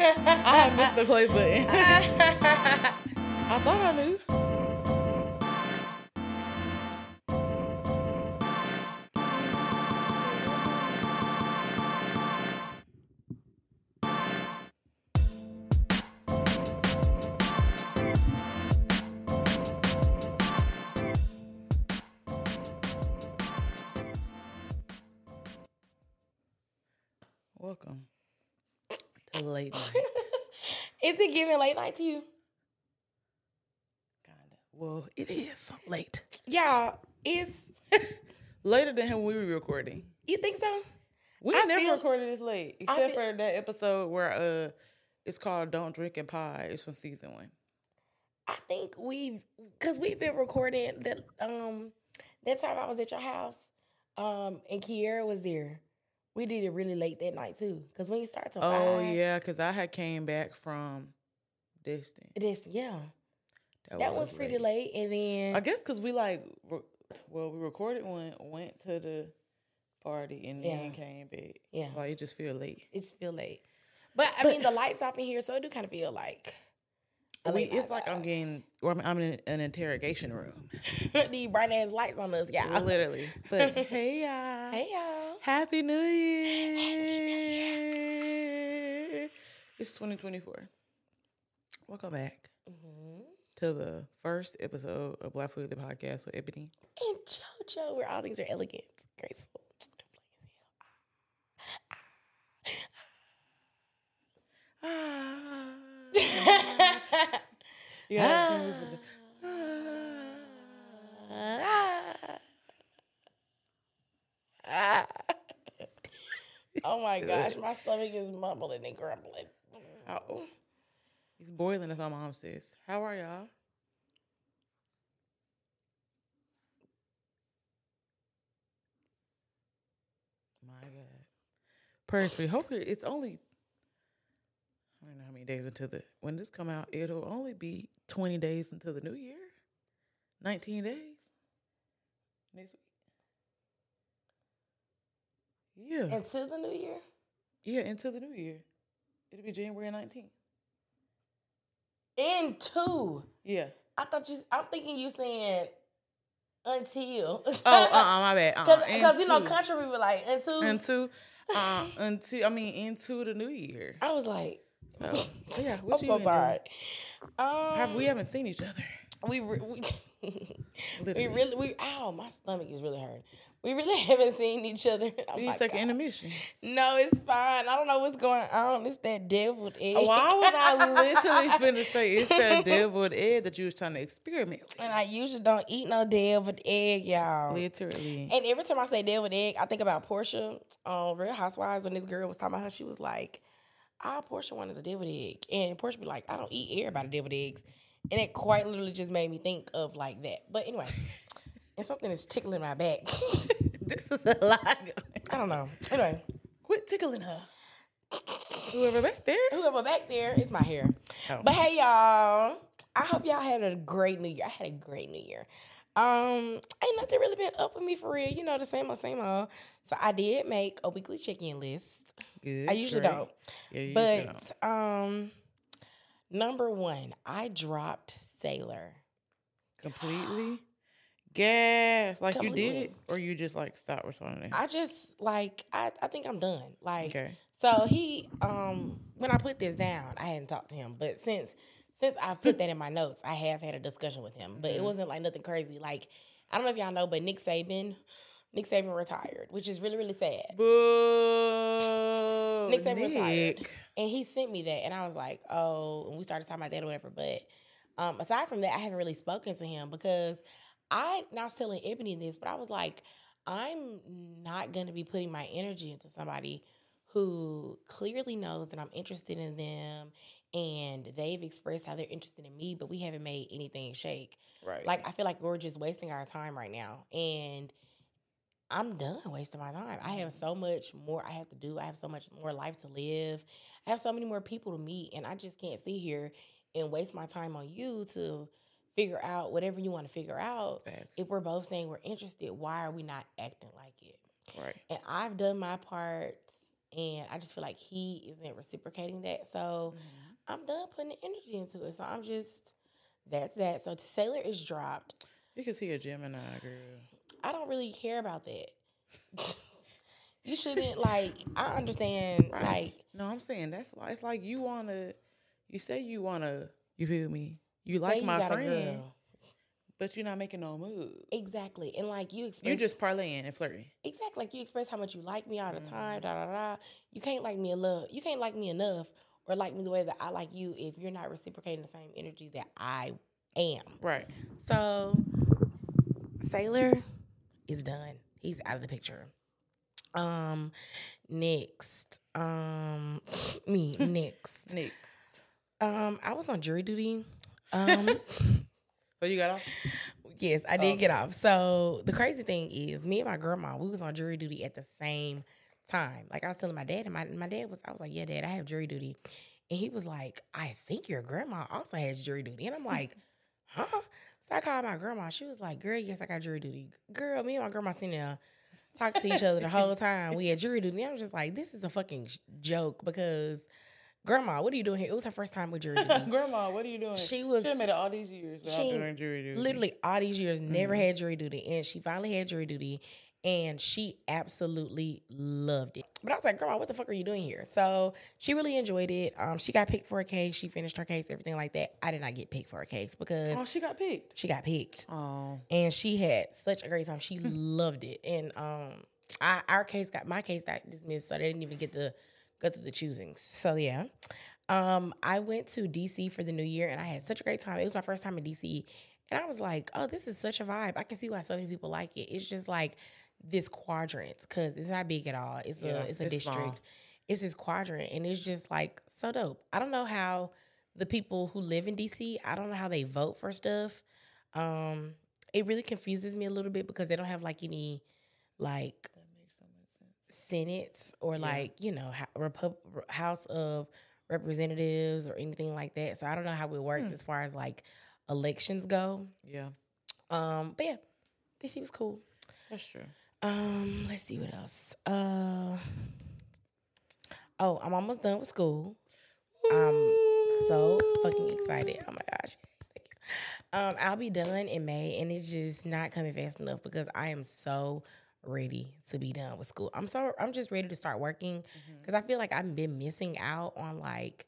I missed the play button. I thought I knew. Late night. Is it giving late night to you? Kinda. Well, it is late. Y'all, is Later than when we were recording. you think so? We I never feel- recorded this late, except feel- for that episode where uh, it's called "Don't Drink and Pie." It's from season one. I think we because we've been recording that um that time I was at your house, um, and Kiera was there. We did it really late that night too. Cause when you start to Oh five, yeah, because I had came back from distant. it is yeah. That was pretty late. And then I guess because we like, re- well, we recorded one, went to the party, and then came back. Yeah. like it just feel late. it's feel late. But I mean the lights off in here, so it do kind of feel like a We, it's like I'm getting, or I'm, I'm in an interrogation room, these bright ass lights on us, yeah. literally. But hey, y'all. Hey y'all. Happy New Year. It's 2024. Welcome back hmm to the first episode of Black Fluidity the podcast with Ebony. And JoJo, where all things are elegant, graceful. Ah. Ah. yeah, put the- Ah. Oh my gosh, my stomach is mumbling and grumbling. Ow. It's boiling, as my mom says. How are y'all? My God. Personally, hope it's only I don't know how many days until the when this come out, it'll only be 20 days until the new year. 19 days. Next week. Yeah. Until the new year? yeah, into the new year. It'll be January 19th. Into. Yeah. I thought you, I'm thinking you saying until. Oh, uh, uh my bad. Because, you know, country people like into. into uh into I mean into the new year. I was like, So yeah, I'm what you so been sorry. doing? Um, Have we haven't seen each other? we re- we, we really we ow my stomach is really hurting. We really haven't seen each other. Oh We need to take God. an intermission. No, it's fine. I don't know what's going on. It's that deviled egg. Why was I literally finna say it's that deviled egg that you was trying to experiment with? and I usually don't eat no deviled egg, y'all. Literally. And every time I say deviled egg, I think about Portia on Real Housewives when this girl was talking about her. She was like, "Ah, Portia one is a deviled egg," and Portia be like, "I don't eat everybody deviled eggs," and it quite literally just made me think of like that. But anyway, and something is tickling my back. this is a lot. I don't know. Anyway, Quit tickling her. Whoever back there. whoever back there is my hair. Oh. But hey, y'all. I hope y'all had a great New Year. I had a great New Year. Um, ain't nothing really been up with me for real. You know the same old, same old. So I did make a weekly check-in list. Good. I usually great. don't. Yeah, you usually don't. But um, number one, I dropped Sailor. completely gas like you did it or you just like stopped responding I just like I, I think I'm done. Like okay so he um when I put this down, I hadn't talked to him. But since since I put that in my notes, I have had a discussion with him. But it Mhm. wasn't like nothing crazy. Like I don't know if y'all know, but Nick Saban, Nick Saban retired, which is really, really sad. Boo. Nick Saban retired. And he sent me that, and I was like, oh, and we started talking about that or whatever. But um, aside from that, I haven't really spoken to him because I, and I was telling Ebony this, but I was like, I'm not going to be putting my energy into somebody who clearly knows that I'm interested in them and they've expressed how they're interested in me, but we haven't made anything shake. right Like, I feel like we're just wasting our time right now. And I'm done wasting my time. I have so much more I have to do. I have so much more life to live. I have so many more people to meet. And I just can't sit here and waste my time on you to figure out whatever you want to figure out. Facts. If we're both saying we're interested, why are we not acting like it? right And I've done my part and I just feel like he isn't reciprocating that. So Mm-hmm. I'm done putting the energy into it. So I'm just that's that. So Sailor is dropped. You can see a Gemini girl. I don't really care about that. you shouldn't like. I understand. Right. Like No, I'm saying that's why it's like you wanna. You say you wanna. You feel me? You like you my friend, but you're not making no move. exactly, and like you express You just parlaying and flirting. exactly like you express how much you like me all the time. Mhm. Da da da. You can't like me enough. You can't like me enough or like me the way that I like you if you're not reciprocating the same energy that I am. Right. So Sailor is done. He's out of the picture. Um next. Um me next. Next. Um I was on jury duty. Um So you got off. yes, I did get off. So the crazy thing is me and my grandma, we was on jury duty at the same time. Like I was telling my dad and my my dad was I was like, "Yeah, dad, I have jury duty." And he was like, "I think your grandma also has jury duty." And I'm like, "Huh?" So I called my grandma. She was like, "Girl, yes, I got jury duty." Girl, me and my grandma sitting there talking to each other the whole time. We had jury duty. I was just like, "This is a fucking j- joke." Because, grandma, what are you doing here? It was her first time with jury duty. Grandma, what are you doing? she was She made it all these years without she doing jury duty. literally all these years never Mhm. had jury duty and she finally had jury duty and she absolutely loved it but i was like grandma what the fuck are you doing here so she really enjoyed it um she got picked for a case she finished her case everything like that i did not get picked for a case because Oh, she got picked. she got picked Oh. and she had such a great time she loved it and um I, our case got my case got dismissed so they didn't even get to go through the choosings so yeah um, I went to DC for the new year and I had such a great time. It was my first time in DC. And I was like, oh, this is such a vibe. I can see why so many people like it. It's just like this quadrant because it's not big at all. It's Yeah, a it's a it's district. small. It's this quadrant and it's just like so dope. I don't know how the people who live in DC, I don't know how they vote for stuff. Um, it really confuses me a little bit because they don't have like any like That makes so much sense. senates or Yeah. like you know ho- house of representatives or anything like that so i don't know how it works Hmm. as far as like elections go Yeah, um but yeah dc was cool that's true. Um let's see what else. Uh oh i'm almost done with school. I'm so fucking excited. Oh my gosh. Thank you. um i'll be done in may and it's just not coming fast enough because i am so ready to be done with school. I'm so i'm just ready to start working Mm-hmm. because I feel like I've been missing out on like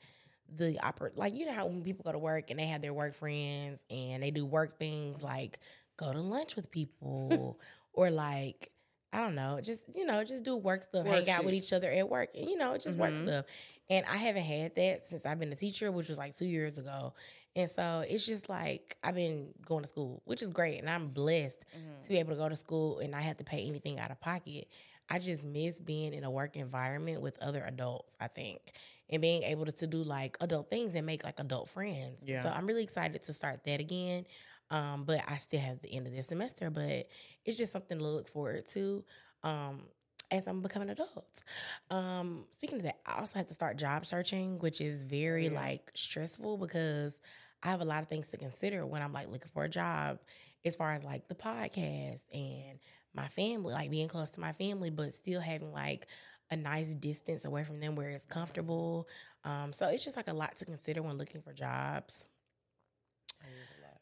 the oper like you know how when people go to work and they have their work friends and they do work things like go to lunch with people or like I don't know, just you know, just do work stuff, Work hang out with each other at work, and you know, just work Mhm. stuff. And I haven't had that since I've been a teacher, which was like two years ago. And so it's just like I've been going to school, which is great, and I'm blessed Mhm. to be able to go to school and not have to pay anything out of pocket. I just miss being in a work environment with other adults, I think, and being able to, to do like adult things and make like adult friends. Yeah. So I'm really excited to start that again. Um, but I still have the end of this semester, but it's just something to look forward to um, as I'm becoming an adult. Um, speaking of that, I also have to start job searching, which is very Yeah. like stressful because I have a lot of things to consider when I'm like looking for a job, as far as like the podcast and my family, like being close to my family, but still having like a nice distance away from them where it's comfortable. Um, so it's just like a lot to consider when looking for jobs.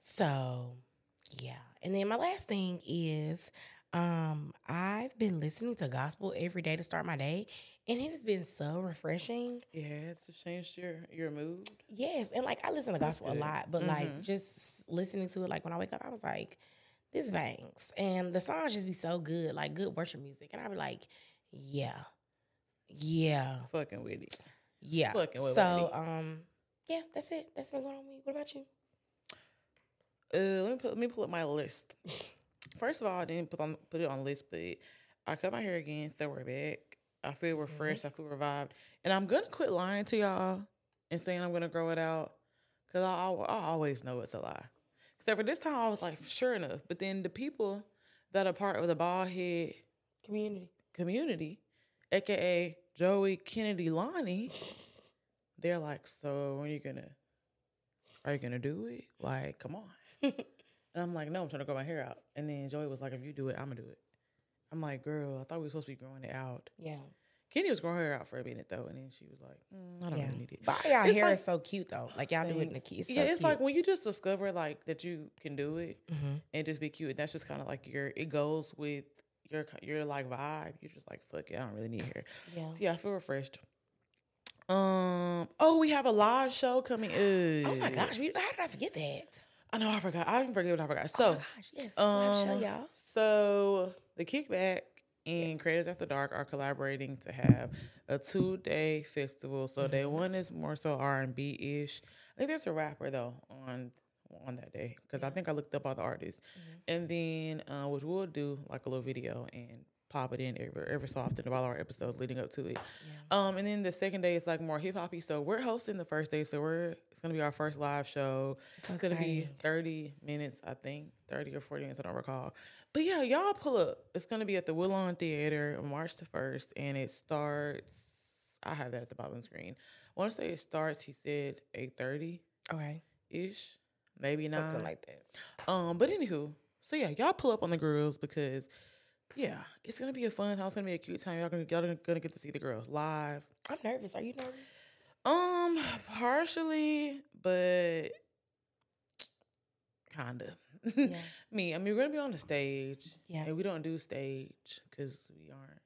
That is a lot. So, yeah. And then my last thing is um I've been listening to gospel every day to start my day and it has been so refreshing. Yeah, it's changed your your mood. Yes, and like I listen to gospel a lot, but like Mhm. just listening to it like when I wake up I was like this bangs. And the songs just be so good, like good worship music and I be like, yeah. Yeah. Fucking with it. Yeah. Fucking with so, um yeah, that's it. That's been going on with me. What about you? Uh, let me put, let me pull up my list. First of all, I didn't put on put it on the list, but I cut my hair again, so we're back. I feel Mm-hmm. refreshed. I feel revived, and I'm gonna quit lying to y'all and saying I'm gonna grow it out, cause I, al- I always know it's a lie. Except for this time, I was like, sure enough. But then the people that are part of the bald head Community. community, aka Joey Kennedy Lonnie, they're like, so when are you gonna are you gonna do it? Like, come on. and I'm like, no, I'm trying to grow my hair out. And then Joey was like, if you do it, I'm gonna do it. I'm like, girl, I thought we were supposed to be growing it out. Yeah. Kenny was growing her hair out for a minute though, and then she was like, mm, "I don't Yeah. really need it." But all y'all It's hair like- is so cute though. Like y'all do it in the Thanks. kids. yeah, it's like when you just discover like that you can do it hmm and just be cute. And that's just kind of like your it goes with your your like vibe. You're just like, fuck it, I don't really need hair. yeah. So yeah, I feel refreshed. Um. Oh, we have a live show coming. Oh my gosh, we, how did I forget that? I know I forgot. I didn't forget what I forgot. oh So, my gosh, yes, live show um, y'all. so the kickback and Yes. Creators After Dark are collaborating to have a two day festival. So day Mm-hmm. one is more so R and B ish. I think there's a rapper though on on that day because I think I looked up all the artists, Mm-hmm. and then uh, which we'll do like a little video and pop it in every every so often of all our episodes leading up to it. Um, and then the second day is like more hip hoppy. So we're hosting the first day. So we're it's gonna be our first live show. So it's gonna be thirty minutes, I think, thirty or forty minutes. I don't recall. But yeah, y'all pull up. It's gonna be at the Willon Theater on March the first, and it starts. I have that at the bottom of the screen. I want to say it starts. He said eight thirty Okay, ish, maybe nine. something like that. Um, but anywho, so yeah, y'all pull up on the girls because yeah, it's gonna be a fun. It's gonna be a cute time. Y'all gonna y'all gonna gonna get to see the girls live. I'm nervous. Are you nervous? Um, partially, but kinda. Yeah. Me, I mean, we're gonna be on the stage, Yeah. and we don't do stage because we aren't.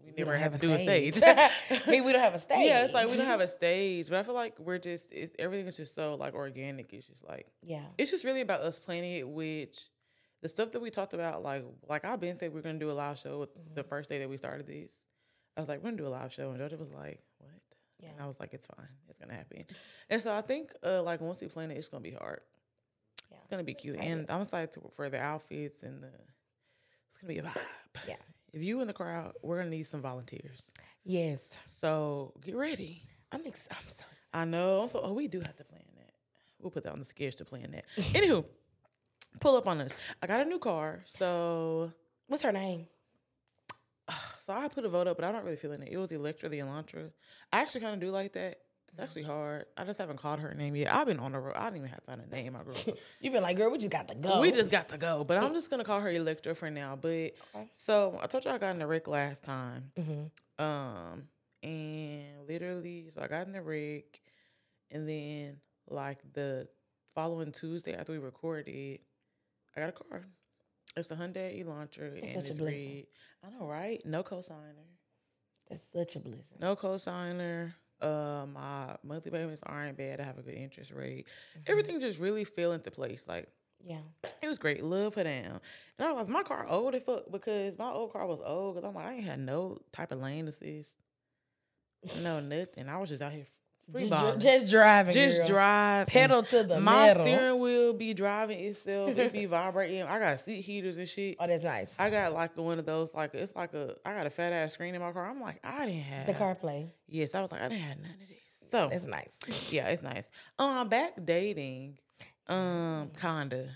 We We never have, have to a do a stage. stage. I mean, we don't have a stage. Yeah, it's like we don't have a stage, but I feel like we're just it's, everything is just so like organic. It's just like Yeah. it's just really about us planning it. Which the stuff that we talked about, like like I've been said, we're gonna do a live show with the Mhm. first day that we started this. I was like, we're gonna do a live show, and Doja was like, what? Yeah. And I was like, it's fine, it's gonna happen. And so I think uh like once we plan it, it's gonna be hard. Yeah. It's gonna be cute, Excited. and I'm excited for the outfits and the. It's gonna be a vibe. Yeah. If you in the crowd, we're gonna need some volunteers. Yes. So get ready. I'm ex- I'm so excited. I know. So oh, we do have to plan that. We'll put that on the sketch to plan that. Anywho, pull up on us. I got a new car, so What's her name? so I put a vote up, but I don't really feel in it. It was Electra the Elantra. I actually kind of do like that. It's actually hard. I just haven't called her name yet. I've been on the road. I didn't even have to find a name. I grew up. You've been like, girl, we just got to go. We just got to go, but I'm just gonna call her Electra for now. But so I told you I got in the wreck last time. hmm Um, and literally, so I got in the wreck, and then like the following Tuesday after we recorded, I got a car. It's a Hyundai Elantra, That's and it's red. I know, right? No cosigner. That's such a blessing. No cosigner. Uh, my monthly payments aren't bad. I have a good interest rate. Mhm. Everything just really fell into place. Like Yeah. it was great. Love her down. And I realized my car old as fuck because my old car was old. Cause I'm like, I ain't had no type of lane assist. No nothing. I was just out here Just, just driving. Just girl. drive. Pedal to the My metal. steering wheel be driving itself. It be vibrating. I got seat heaters and shit. Oh, that's nice. I got like one of those, like it's like a I got a fat ass screen in my car. I'm like, I didn't have the car play. Yes, I was like, I didn't have none of this. So it's nice. yeah, it's nice. Um, back dating, um, kinda.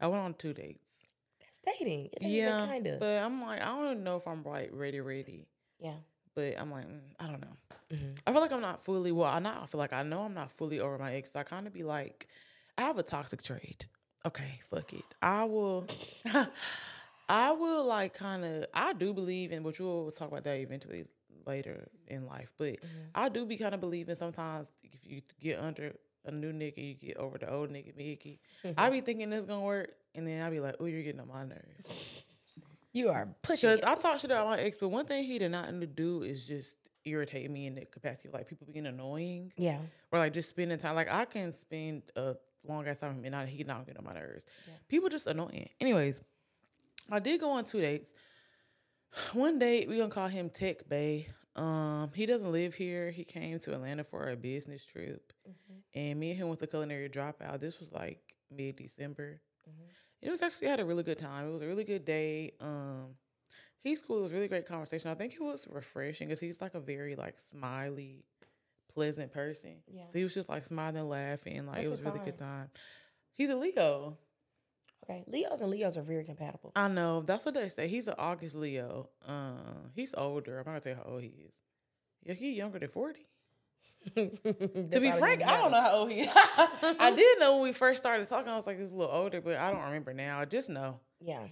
I went on two dates. That's dating. Yeah, kind of. but I'm like, I don't know if I'm right, ready, ready. Yeah. But I'm like, mm, I don't know. hmm I feel like I'm not fully. Well, I not. I feel like I know I'm not fully over my ex. So I kind of be like, I have a toxic trait. Okay, fuck it. I will. I will like kind of. I do believe in, which we'll talk about that eventually later in life. But Mhm. I do be kind of believing sometimes if you get under a new nigga, you get over the old nigga, Mickey. I be thinking this gonna work, and then I be like, oh, you're getting on my nerves. You are pushing. Because I talk shit about my ex, but one thing he did not to do is just irritate me in the capacity of like people being annoying yeah. or like just spending time. Like I can spend a long ass time with him and not, he not get on my nerves. Yeah. People just annoying. Anyways, I did go on two dates. One date we gonna call him Tech Bay. Um, he doesn't live here. He came to Atlanta for a business trip, Mhm. and me and him went to culinary dropout. This was like mid December. Mhm. It was actually I had a really good time. It was a really good day. Um, he's cool. It was a really great conversation. I think it was refreshing because he's like a very like smiley, pleasant person. Yeah. So he was just like smiling, laughing. Like That's it was a really good time. He's a Leo. Okay. Leos and Leos are very compatible. I know. That's what they say. He's an August Leo. Uh, he's older. I'm not gonna tell you how old he is. Yeah, he younger than forty. To be frank, I don't know how old he is. I did know when we first started talking. I was like, "This is a little older," but I don't remember now. I just know. Yeah.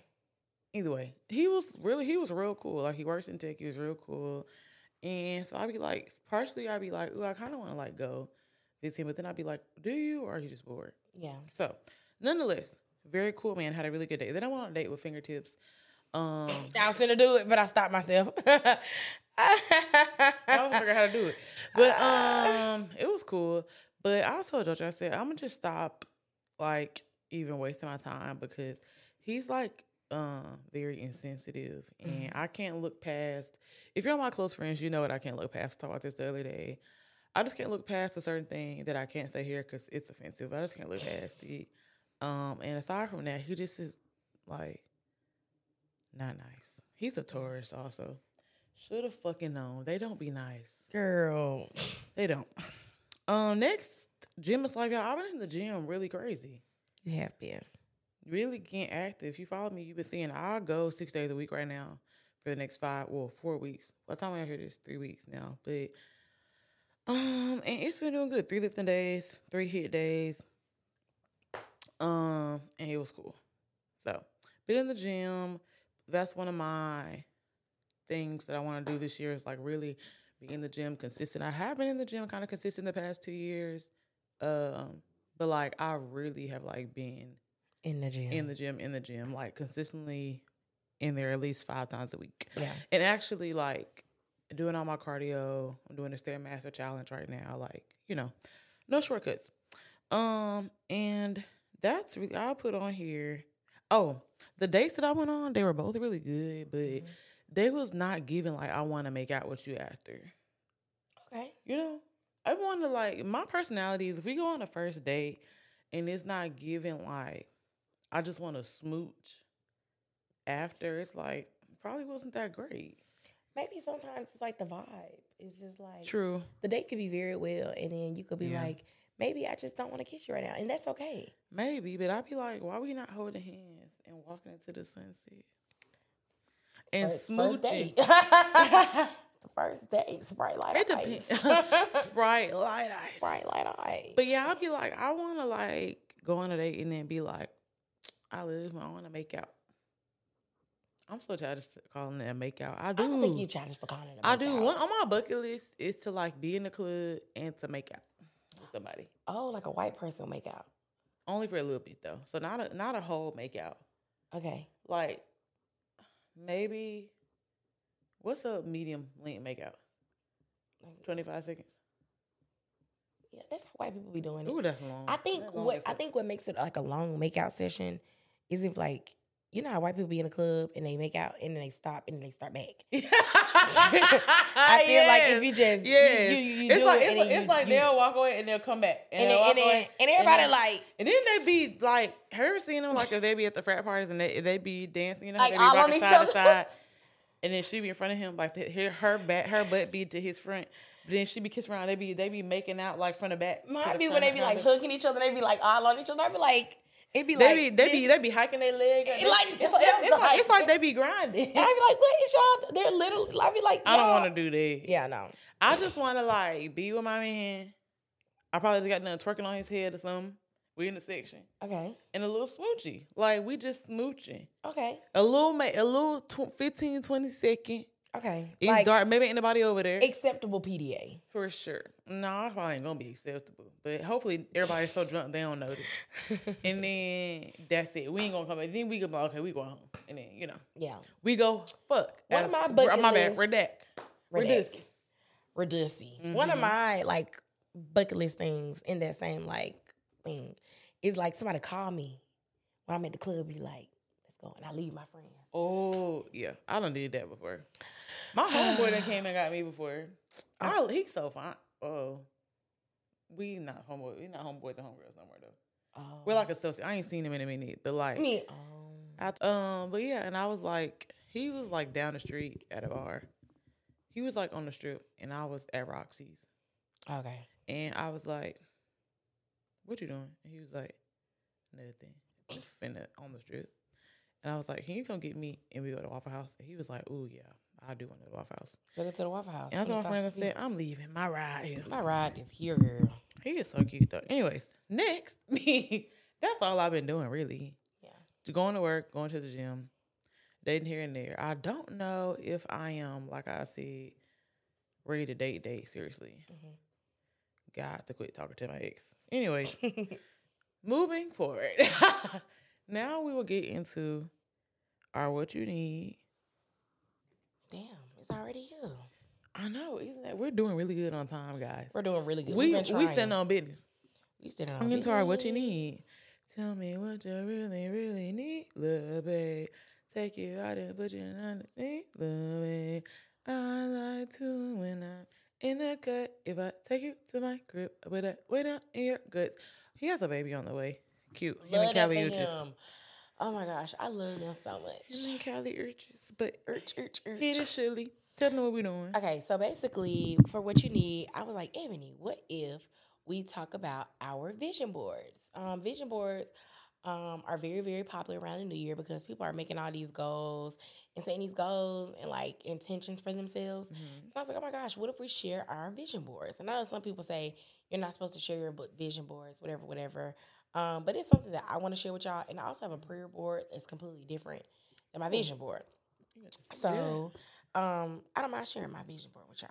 either way, he was really he was real cool. Like he works in tech, he was real cool. And so I'd be like, partially I'd be like, ooh, I kind of want to like go visit him, but then I'd be like, do you, or are you just bored? Yeah. So, nonetheless, very cool man. Had a really good day. Then I went on a date with Fingertips. Um, I was gonna do it, but I stopped myself. I was figure out how to do it, but um, it was cool. But I told Jojo, I said I'm gonna just stop, like even wasting my time because he's like um very insensitive, and I can't look past. If you're my close friends, you know what I can't look past. I talked about this the other day. I just can't look past a certain thing that I can't say here because it's offensive. I just can't look past it. Um, and aside from that, he just is like not nice. He's a Taurus also. Should have fucking known. They don't be nice. Girl. They don't. Um, next, gym is like y'all. I've been in the gym really crazy. You have been. Really getting active. If you follow me, you've been seeing I'll go six days a week right now for the next five, well, four weeks. By the time I hear this, three weeks now. But um, and it's been doing good. Three lifting days, three hit days. Um, and it was cool. So, been in the gym. That's one of my things that I want to do this year is like really be in the gym consistent. I have been in the gym kind of consistent the past two years. Um, but like I really have like been In the gym. in the gym, in the gym, like consistently in there at least five times a week. yeah. And actually like doing all my cardio. I'm doing the Stairmaster challenge right now. Like, you know, no shortcuts. Um, and that's really I'll put on here. Oh, the dates that I went on, they were both really good, but Mhm. They was not giving like I want to make out with you after. Okay. You know, I want to like my personality is if we go on a first date and it's not giving like I just want to smooch after. It's like probably wasn't that great. Maybe sometimes it's like the vibe. It's just like True. the date could be very well, and then you could be Yeah. like, maybe I just don't want to kiss you right now, and that's okay. Maybe, but I'd be like, why are we not holding hands and walking into the sunset and First- first smooching? date. the first date, Sprite light It depends. Sprite, light ice. Sprite light ice. But yeah, I'll be like, I want to like go on a date and then be like, I him. I want to make out. I'm so tired of calling it a make out. I I do. don't think you challenged for calling it. a I do. One on my bucket list is to like be in the club and to make out with somebody. Oh, like a white person make out. Only for a little bit though. So not a not a whole make out. Okay. Like maybe what's a medium length make out? Twenty five seconds. Yeah, that's how white people be doing it. Ooh, that's long. I think That's what I think what makes it like a long makeout session is if like you know how white people be in a club and they make out and then they stop and then they start back. I feel like if you just you- yeah, you, you, you it's like it it's like, it's you- like you- they'll walk away and they'll come back and, and they'll walk and, then, away. and everybody then- like And then they be like, her seeing them like if they be at the frat parties and they they be dancing, you know, Like, they be all on each side other. side, and then she be in front of him like to hear her back, her butt be to his front, but then she be kissing around. They be they be making out like front the back. might the be when they be like hugging each other, they be like all on each other. I be like, it be They like be they be they be hiking their leg. It's like- like it's like, it's, that's like, it's like- like they be grinding. and I be like, what is y'all? They're literally. I be like, I don't want to do that. Yeah, no. I just want to like be with my man. I probably just got done twerking on his head or something. We in the section Okay, and a little smoochy. Like we just smooching. okay, A little, ma- a little tw- 15, 20 second. Okay. It's like dark. Maybe ain't nobody over there acceptable PDA. for sure. No, I probably ain't gonna be acceptable. But hopefully everybody's so drunk they don't notice. and then that's it. We ain't gonna come back. Then we can be like, okay, we going home. And then you know Yeah, we go fuck. One of my bucket my bad. list- Redact. Redact. Reducey. One of Mhm. my like bucket list things in that same like thing is like somebody call me when I'm at the club. Be like, let's go, and I leave my friends. Oh yeah, I done did that before. My homeboy that came and got me before. I, he's so fine. Oh, we not homeboy. We not homeboys and homegirls no more though. Oh, We're like associates. I ain't seen him in a minute, but like, oh, I, um, but yeah, and I was like, he was like down the street at a bar. He was like on the strip, and I was at Roxy's, okay. and I was like, "What you doing?" And he was like, "Nothing." Finna on the strip. And I was like, "Can you come get me?" And we go to Waffle House. And he was like, "Oh yeah, I do want to go to Waffle House." Look to the Waffle House. And I told my friend, I said, "I'm leaving. My ride here." my ride is here, girl. He is so cute though. Anyways, next, me. That's all I've been doing really. Yeah. To going to work, going to the gym, dating here and there. I don't know if I am, like I said, ready to date date seriously. Mm-hmm. Got to quit talking to my ex. Anyways, moving forward. now we will get into our what you need. Damn, it's already here. I know, isn't that we're doing really good on time, guys. We're doing really good. we we stand on business. We stand on. I'm into our what you need. Tell me what you really, really need, love babe. Take you out and put you on the seat, love babe. I like to when I'm in the cut. If I take you to my crib, with that way down in your guts. He has a baby on the way. Cute. Him Love and Kali Uchis. Oh my gosh, I love them so much. And Kali Uchis. But Urch, urch, urch. need it, Shirley. Tell them what we're doing. Okay, so basically, for what you need, I was like, Ebony, what if we talk about our vision boards? Um, vision boards um, are very, very popular around the new year because people are making all these goals and setting these goals and like intentions for themselves. Mhm. And I was like, oh my gosh, what if we share our vision boards? And I know some people say you're not supposed to share your book vision boards, whatever, whatever. Um, but it's something that I want to share with y'all. And I also have a prayer board that's completely different than my vision board. So um, I don't mind sharing my vision board with y'all.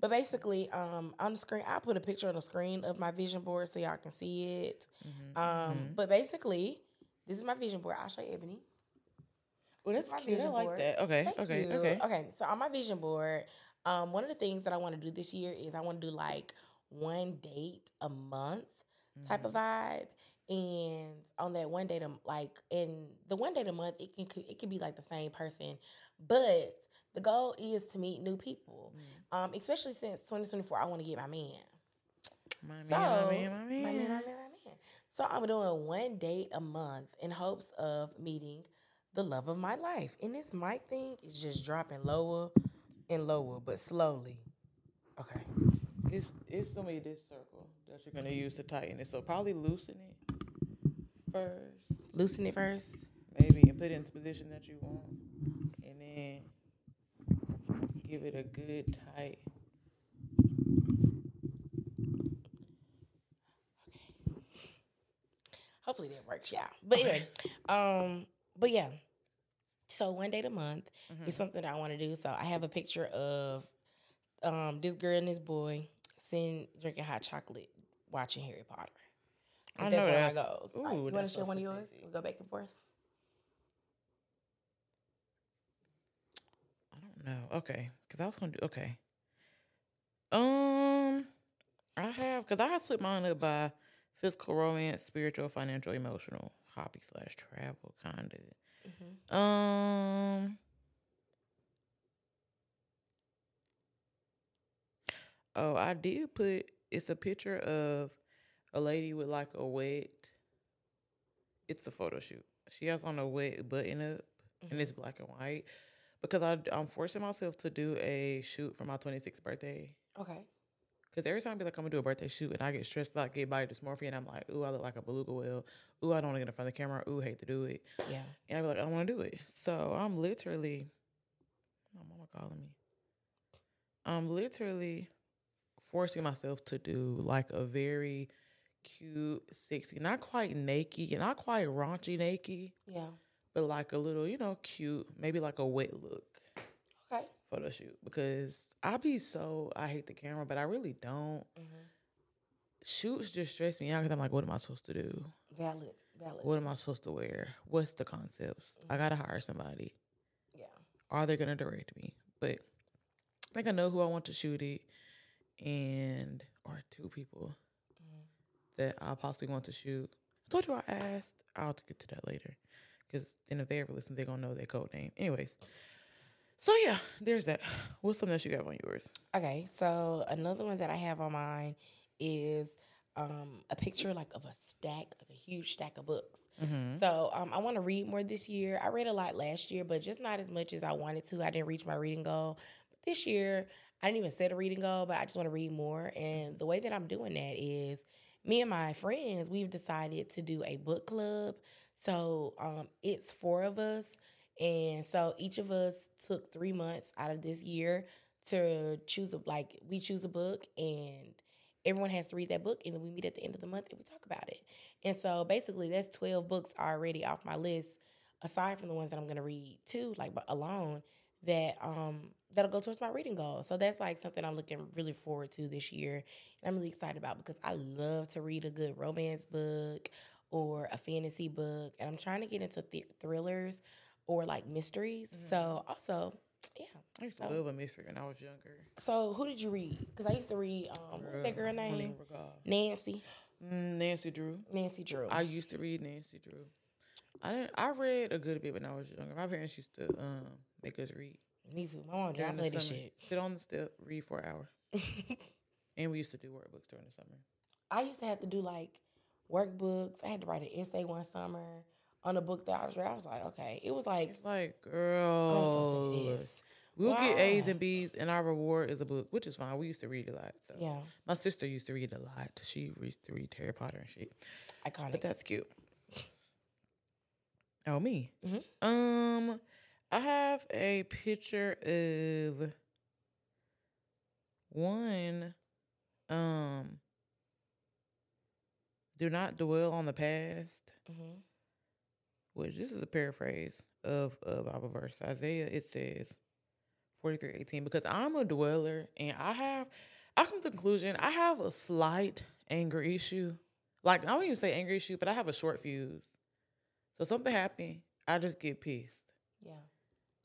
But basically, um, on the screen, I put a picture on the screen of my vision board so y'all can see it. Mhm, Um, mhm. But basically, this is my vision board. I'll show you Ebony. well, that's cute. I like board. that. Okay, Thank okay, you. okay. Okay, so on my vision board, um, one of the things that I want to do this year is I want to do like one date a month type Mm-hmm. of vibe. And on that one day to like, in the one date a month, it can it can be like the same person, but the goal is to meet new people. Mm. Um, especially since 2024, I want to get my man. My man, So, my man, my man. my man, my man, my man. So I'm doing one date a month in hopes of meeting the love of my life. And this mic thing is just dropping lower and lower, but slowly. Okay. It's it's gonna be this circle that you're gonna use to tighten it. So probably loosen it first, Loosen it first. maybe, and put it in the position that you want, and then give it a good tight. Okay. Hopefully that works, yeah. But anyway, um, but yeah. So one date a month Mhm. is something that I want to do. So I have a picture of um this girl and this boy sitting drinking hot chocolate, watching Harry Potter. 'Cause I that's know one of my that's- ooh, All right, you want to share so one of yours? We go back and forth. I don't know. Okay, because I was gonna do okay. Um, I have because I have split mine up by physical, romance, spiritual, financial, emotional, hobby slash travel, kind of. Mm-hmm. Um. Oh, I did put. It's a picture of a lady with like a wet. It's a photo shoot. She has on a wet button up, and it's mm-hmm. black and white. Because I, I'm forcing myself to do a shoot for my 26th birthday. Okay. Because every time I be like, I'm gonna do a birthday shoot, and I get stressed out, get body dysmorphia, and I'm like, ooh, I look like a beluga whale. Ooh, I don't want to get in front of the camera. Ooh, hate to do it. Yeah. And I be like, I don't want to do it. So I'm literally, my mama calling me. I'm literally forcing myself to do like a very cute, sexy, not quite naked, not quite raunchy naked, Yeah. but like a little, you know, cute, maybe like a wet look Okay. photo shoot. Because I be so, I hate the camera, but I really don't. Mm-hmm. Shoots just stress me out because I'm like, what am I supposed to do? Valid. Valid. What am I supposed to wear? What's the concepts? I gotta hire somebody. Yeah. are they gonna direct me? But I think I know who I want to shoot it, and or two people. That I possibly want to shoot. I told you I asked. I'll get to that later, because then if they ever listen, they're gonna know their code name. Anyways, so yeah, there's that. What's something else you got on yours? Okay, so another one that I have on mine is um, a picture like of a stack, like a huge stack of books. Mm-hmm. So um, I want to read more this year. I read a lot last year, but just not as much as I wanted to. I didn't reach my reading goal. But this year, I didn't even set a reading goal, but I just want to read more. And the way that I'm doing that is me and my friends, we've decided to do a book club. So um, it's four of us. And so each of us took three months out of this year to choose a like we choose a book and everyone has to read that book and then we meet at the end of the month and we talk about it. And so basically that's 12 books already off my list aside from the ones that I'm gonna read too, like but alone, that um that'll go towards my reading goal. So that's like something I'm looking really forward to this year. And I'm really excited about because I love to read a good romance book or a fantasy book. And I'm trying to get into th- thrillers or like mysteries. Mhm. So also, yeah. I used to So- love a mystery when I was younger. So who did you read? Because I used to read um what was that girl I don't even name? Nancy. Mm, Nancy Drew. Nancy Drew. I used to read Nancy Drew. I didn't. I read a good bit when I was younger. My parents used to um make us read. Me too. My mom did not play this shit. Sit on the step, read for an hour, and we used to do workbooks during the summer. I used to have to do like workbooks. I had to write an essay one summer on a book that I was reading. I was like, okay. It was like, It's like, I'm girl, so sick of this. we'll get A's and B's, and our reward is a book, which is fine. We used to read a lot. So Yeah, my sister used to read a lot. She used to read Harry Potter and shit. iconic. But that's cute. Oh, me. Mhm. Um, I have a picture of one. Um, do not dwell on the past. hmm Which this is a paraphrase of a Bible verse. Isaiah. It says forty three eighteen. Because I'm a dweller, and I have. I come to the conclusion I have a slight anger issue. Like I don't even say anger issue, but I have a short fuse. So something happened, I just get pissed, Yeah.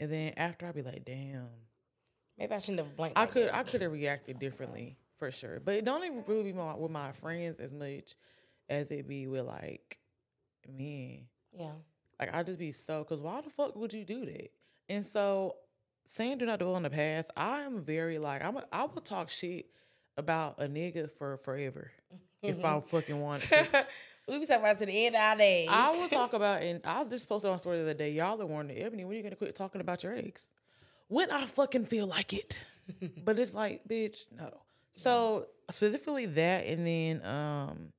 And then after I'd be like, "Damn, Maybe I shouldn't have blanked. I like could that. I could have reacted differently for sure." But it don't even really be my, with my friends as much as it be with like me. Yeah. Like I just be so because why the fuck would you do that? And so saying do not dwell on the past, I am very like I'm a, I will talk shit about a nigga for forever if I mm-hmm. fucking want to. we be talking about to the end of our days. I will talk about and I just posted on a story the other day. Y'all are warning Ebony, when are you gonna quit talking about your ex? When I fucking feel like it. but it's like, bitch, no. So specifically that, and then um,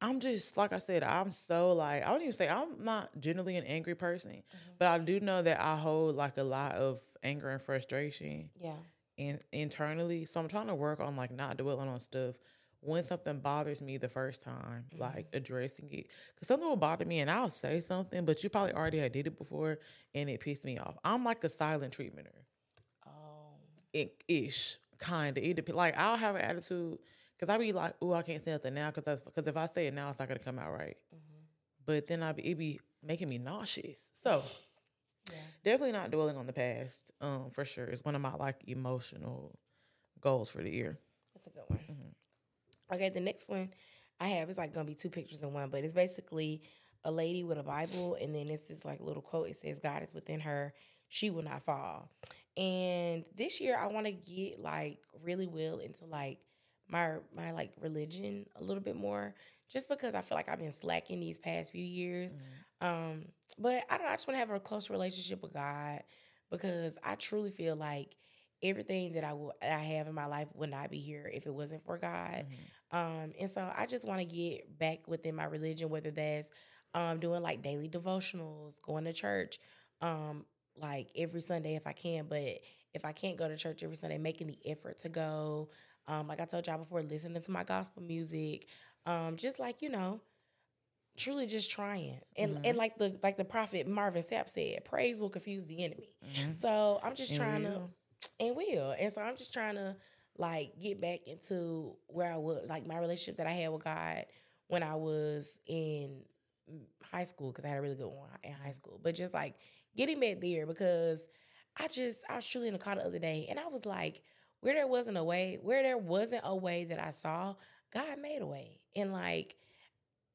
I'm just like I said, I'm so like I don't even say I'm not generally an angry person, Mm-hmm. but I do know that I hold like a lot of anger and frustration yeah. in, internally. So I'm trying to work on like not dwelling on stuff when something bothers me the first time, Mhm. like addressing it. Because something will bother me and I'll say something, but you probably already had did it before and it pissed me off. I'm like a silent treatmenter Oh. it- ish, kind of. It dep- like I'll have an attitude because I be like, oh, I can't say nothing now because because if I say it now, it's not gonna come out right. hmm But then I be it be making me nauseous. So Yeah. definitely not dwelling on the past. Um, for sure, it's one of my like emotional goals for the year. That's a good one. Mhm. Okay, the next one I have is like gonna be two pictures in one, but it's basically a lady with a Bible, and then it's this like little quote. It says, "God is within her; she will not fall." And this year, I want to get like really well into like my my like religion a little bit more, just because I feel like I've been slacking these past few years. Um, but I don't. know, I just want to have a close relationship with God because I truly feel like everything that I will I have in my life would not be here if it wasn't for God. Mhm. Um, and so I just want to get back within my religion, whether that's um doing like daily devotionals, going to church, um, like every Sunday if I can. But if I can't go to church every Sunday, making the effort to go. Um, like I told y'all before, listening to my gospel music. Um, just like, you know, truly just trying. And Mhm. and like the like the prophet Marvin Sapp said, praise will confuse the enemy. Mhm. So I'm just And trying to and will. And so I'm just trying to like get back into where I was, like my relationship that I had with God when I was in high school, because I had a really good one in high school. But just like getting back there because I just I was truly in the car the other day and I was like, where there wasn't a way, where there wasn't a way that I saw, God made a way. And like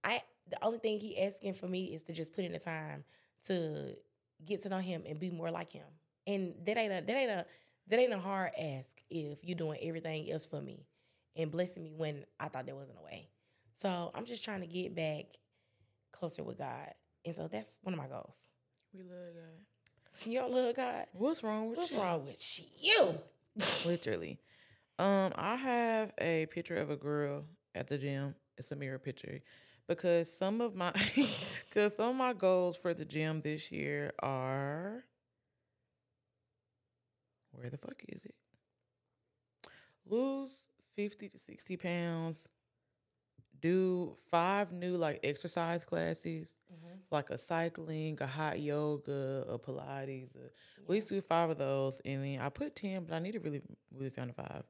I the only thing he asking for me is to just put in the time to get to know him and be more like him. And that ain't a that ain't a that ain't a hard ask if you're doing everything else for me and blessing me when I thought there wasn't a way. So I'm just trying to get back closer with God. And so that's one of my goals. We love God. You don't love God? What's wrong with What's you? wrong with you? Literally. Um, I have a picture of a girl at the gym. It's a mirror picture because some of my because some of my goals for the gym this year are where the fuck is it? Lose fifty to sixty pounds. do five new like exercise classes. Mhm. It's like a cycling, a hot yoga, a Pilates. A, at least do five of those, and then I put ten, but I need to really move this down to five.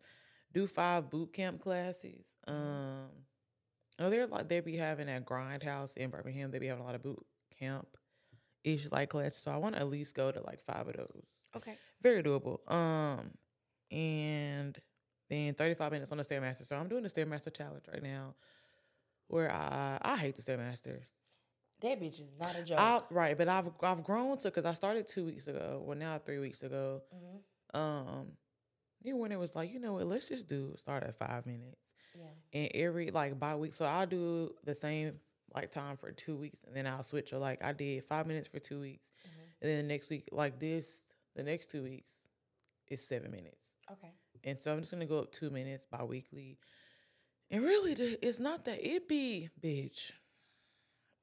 Do five boot camp classes. Um, I know they're like they be having at Grindhouse in Birmingham. They be having a lot of boot camp ish like classes. So I want to at least go to like five of those. Okay. Very doable. Um, and then 35 minutes on the Stairmaster. So I'm doing the Stairmaster challenge right now, where I I hate the Stairmaster. That bitch is not a joke. I, right, but I've I've grown to because I started two weeks ago. Well, now three weeks ago. Mhm. Um, even when it was like, you know what, let's just do start at five minutes, Yeah. and every like by week. So I'll do the same like time for two weeks, and then I'll switch. Or like I did five minutes for two weeks, Mhm. and then the next week, like this, the next two weeks is seven minutes. Okay. And so I'm just gonna go up two minutes bi-weekly. And really, the- it's not that it be, bitch.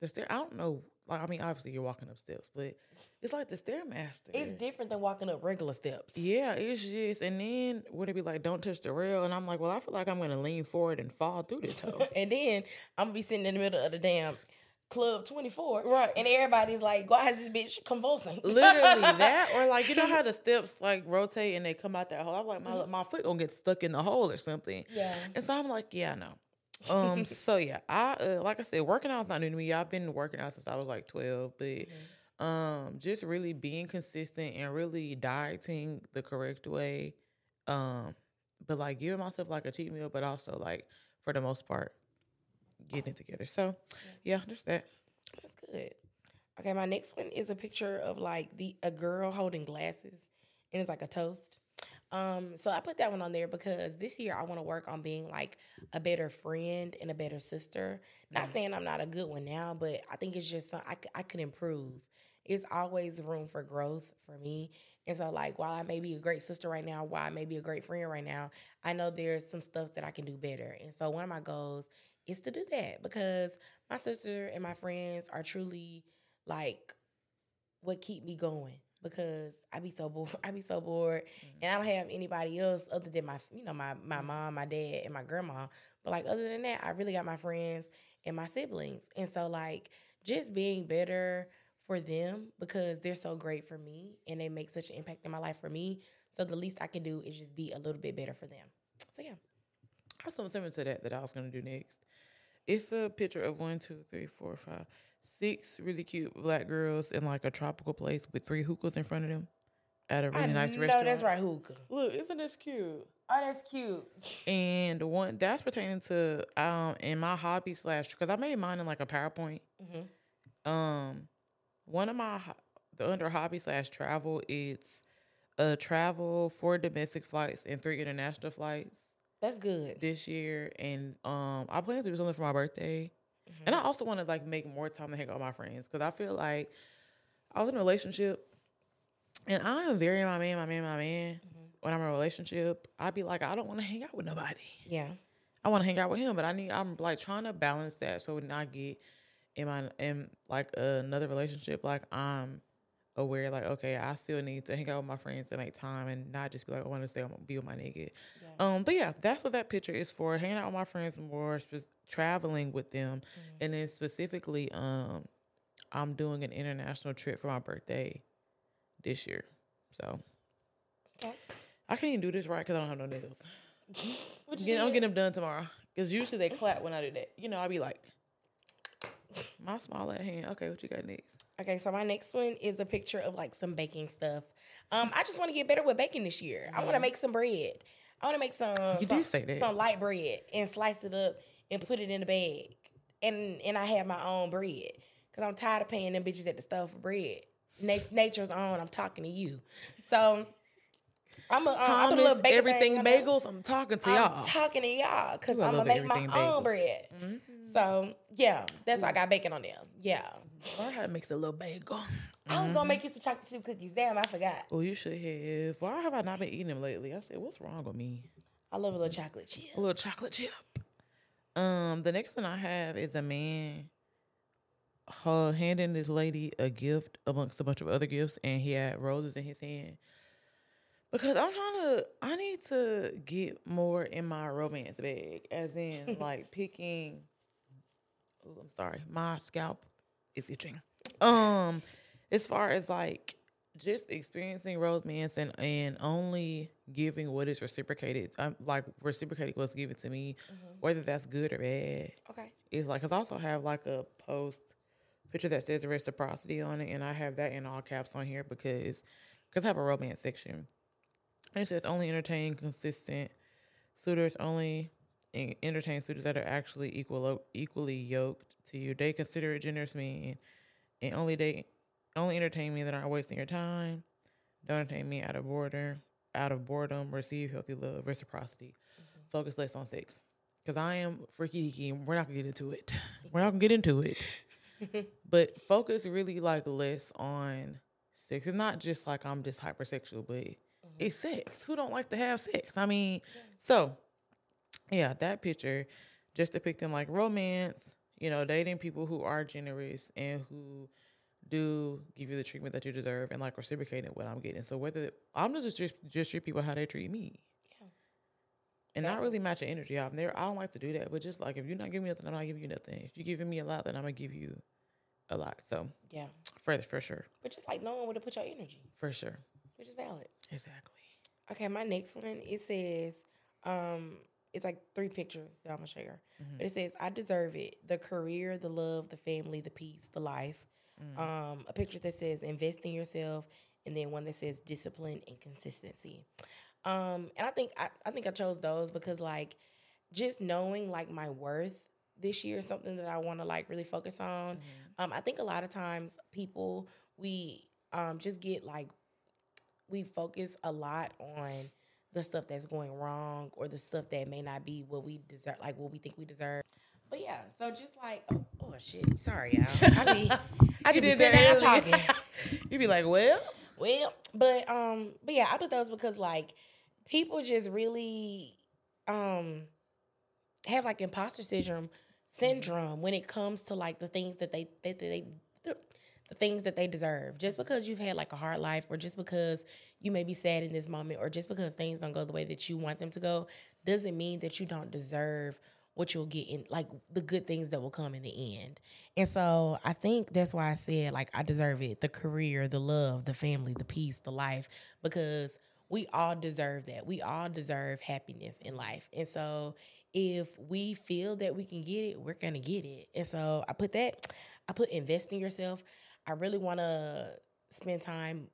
The stair. I don't know. Like I mean, obviously you're walking up steps, but it's like the stairmaster. It's different than walking up regular steps. yeah, it's just. And then would it be like, don't touch the rail? And I'm like, well, I feel like I'm gonna lean forward and fall through this hole. and then I'm gonna be sitting in the middle of the damn club 24. Right. And everybody's like, why is this bitch convulsing? Literally that, or like you know how the steps like rotate and they come out that hole. I'm like, my Mm-hmm. my foot gonna get stuck in the hole or something. Yeah. And so I'm like, yeah, no. Um, so yeah, I uh, like I said, working out is not new to me. I've been working out since I was like 12, but Mm-hmm. um, just really being consistent and really dieting the correct way. Um, but like giving myself like a cheat meal, but also like for the most part, getting it together. So yeah, just that. That's good. Okay, my next one is a picture of like the a girl holding glasses, and it's like a toast. Um, so I put that one on there because this year I want to work on being like a better friend and a better sister. Not saying I'm not a good one now, but I think it's just some, I could improve. It's always room for growth for me. And so, like, while I may be a great sister right now, while I may be a great friend right now, I know there's some stuff that I can do better. And so, one of my goals is to do that because my sister and my friends are truly like what keep me going because I be so bored. I be so bored, mm-hmm. and I don't have anybody else other than my, you know, my my mm-hmm. mom, my dad, and my grandma. But like other than that, I really got my friends and my siblings, and so like just being better for them because they're so great for me and they make such an impact in my life for me. So the least I can do is just be a little bit better for them. So yeah. I have something similar to that that I was gonna do next. It's a picture of one, two, three, four, five, six really cute black girls in like a tropical place with three hookahs in front of them at a really I nice know restaurant. that's right, hookah. Look, isn't this cute? Oh, that's cute. And one that's pertaining to um in my hobby slash because I made mine in like a PowerPoint. hmm Um, one of my the under hobby slash travel it's a travel four domestic flights and three international flights That's good. this year, and um, I plan to do something for my birthday. Mm-hmm. And I also want to like make more time to hang out with my friends because I feel like I was in a relationship, and I am very my man, my man, my man. Mm-hmm. When I'm in a relationship, I'd be like, I don't want to hang out with nobody. Yeah. I want to hang out with him, but I need. I'm like trying to balance that so when I get in my in like another relationship, like I'm aware, like okay, I still need to hang out with my friends and make time, and not just be like I want to stay, be with my nigga. Yeah. Um, but yeah, that's what that picture is for. Hanging out with my friends more, spe- traveling with them, and then specifically, um, I'm doing an international trip for my birthday this year. So Okay. I can't even do this right because I don't have no nails. What you Yeah, I'm getting them done tomorrow. Because usually they clap when I do that. You know, I'll be like, my small at hand. Okay, what you got next? Okay, so my next one is a picture of like some baking stuff. Um, I just want to get better with baking this year. I want to make some bread. I want to make some You some, did say that. some light bread and slice it up and put it in a bag. And and I have my own bread because I'm tired of paying them bitches at the store for bread. Na- nature's own. I'm talking to you. So I'm a, um, I put a little baking everything thing bagels. I'm talking to I'm y'all. talking to y'all because I I'm gonna make my everything own bread. Mm-hmm. So yeah, that's why I got bacon on there. Yeah, Learn how to make a little bagel. I was gonna make you some chocolate chip cookies. Damn, I forgot. Oh, you should have. Why have I not been eating them lately? I said, what's wrong with me? I love a little chocolate chip. A little chocolate chip. Um, the next one I have is a man uh, handing this lady a gift amongst a bunch of other gifts, and he had roses in his hand. Because I'm trying to, I need to get more in my romance bag, as in like picking ooh, I'm sorry, my scalp is itching. Um, as far as like just experiencing romance and and only giving what is reciprocated, I'm like reciprocating what's given to me, whether that's good or bad. Okay. Is like because I also have like a post picture that says reciprocity on it, and I have that in all caps on here because because I have a romance section. And it says only entertain consistent suitors, only en- entertain suitors that are actually equal equally yoked to you. They consider it generous men, and only they only entertain me that aren't wasting your time. Don't entertain me out of boredom, out of boredom. Receive healthy love, reciprocity. Mm-hmm. Focus less on sex, because I am freaky deaky. and We're not gonna get into it. We're not gonna get into it. but focus really like less on sex. It's not just like I'm just hypersexual, but it's sex. Who don't like to have sex? I mean, so yeah, that picture just depicting like romance, you know, dating people who are generous and who do give you the treatment that you deserve and like reciprocating what I'm getting. So whether I'm just just just treat people how they treat me. Yeah. And not really match your energy off. There, I don't like to do that. But just like if you're not giving me nothing, I'm not giving you nothing. If you're giving me a lot, then I'm gonna give you a lot. So Yeah. for for sure, But just like knowing where to put your energy, for sure, which is valid. Exactly. Okay, my next one it says, um, it's like three pictures that I'm gonna share. But it says, I deserve it. The career, the love, the family, the peace, the life. Um, a picture that says invest in yourself, and then one that says discipline and consistency. Um, and I think I, I think I chose those because like just knowing like my worth this year is something that I want to like really focus on. Um, I think a lot of times people we um just get like we focus a lot on the stuff that's going wrong or the stuff that may not be what we deserve, like what we think we deserve. But yeah, so just like oh, oh shit, sorry y'all. I be I just be sitting down talking. you be like, well, Well, but um, but yeah, I put those because like people just really um have like imposter syndrome syndrome when it comes to like the things that they that they the, things that they deserve. Just because you've had like a hard life, or just because you may be sad in this moment, or just because things don't go the way that you want them to go, doesn't mean that you don't deserve what you'll get in like the good things that will come in the end. And so I think that's why I said like I deserve it. The career, the love, the family, the peace, the life because we all deserve that. We all deserve happiness in life. And so if we feel that we can get it, we're going to get it. And so I put that I put invest in yourself. I really want to spend time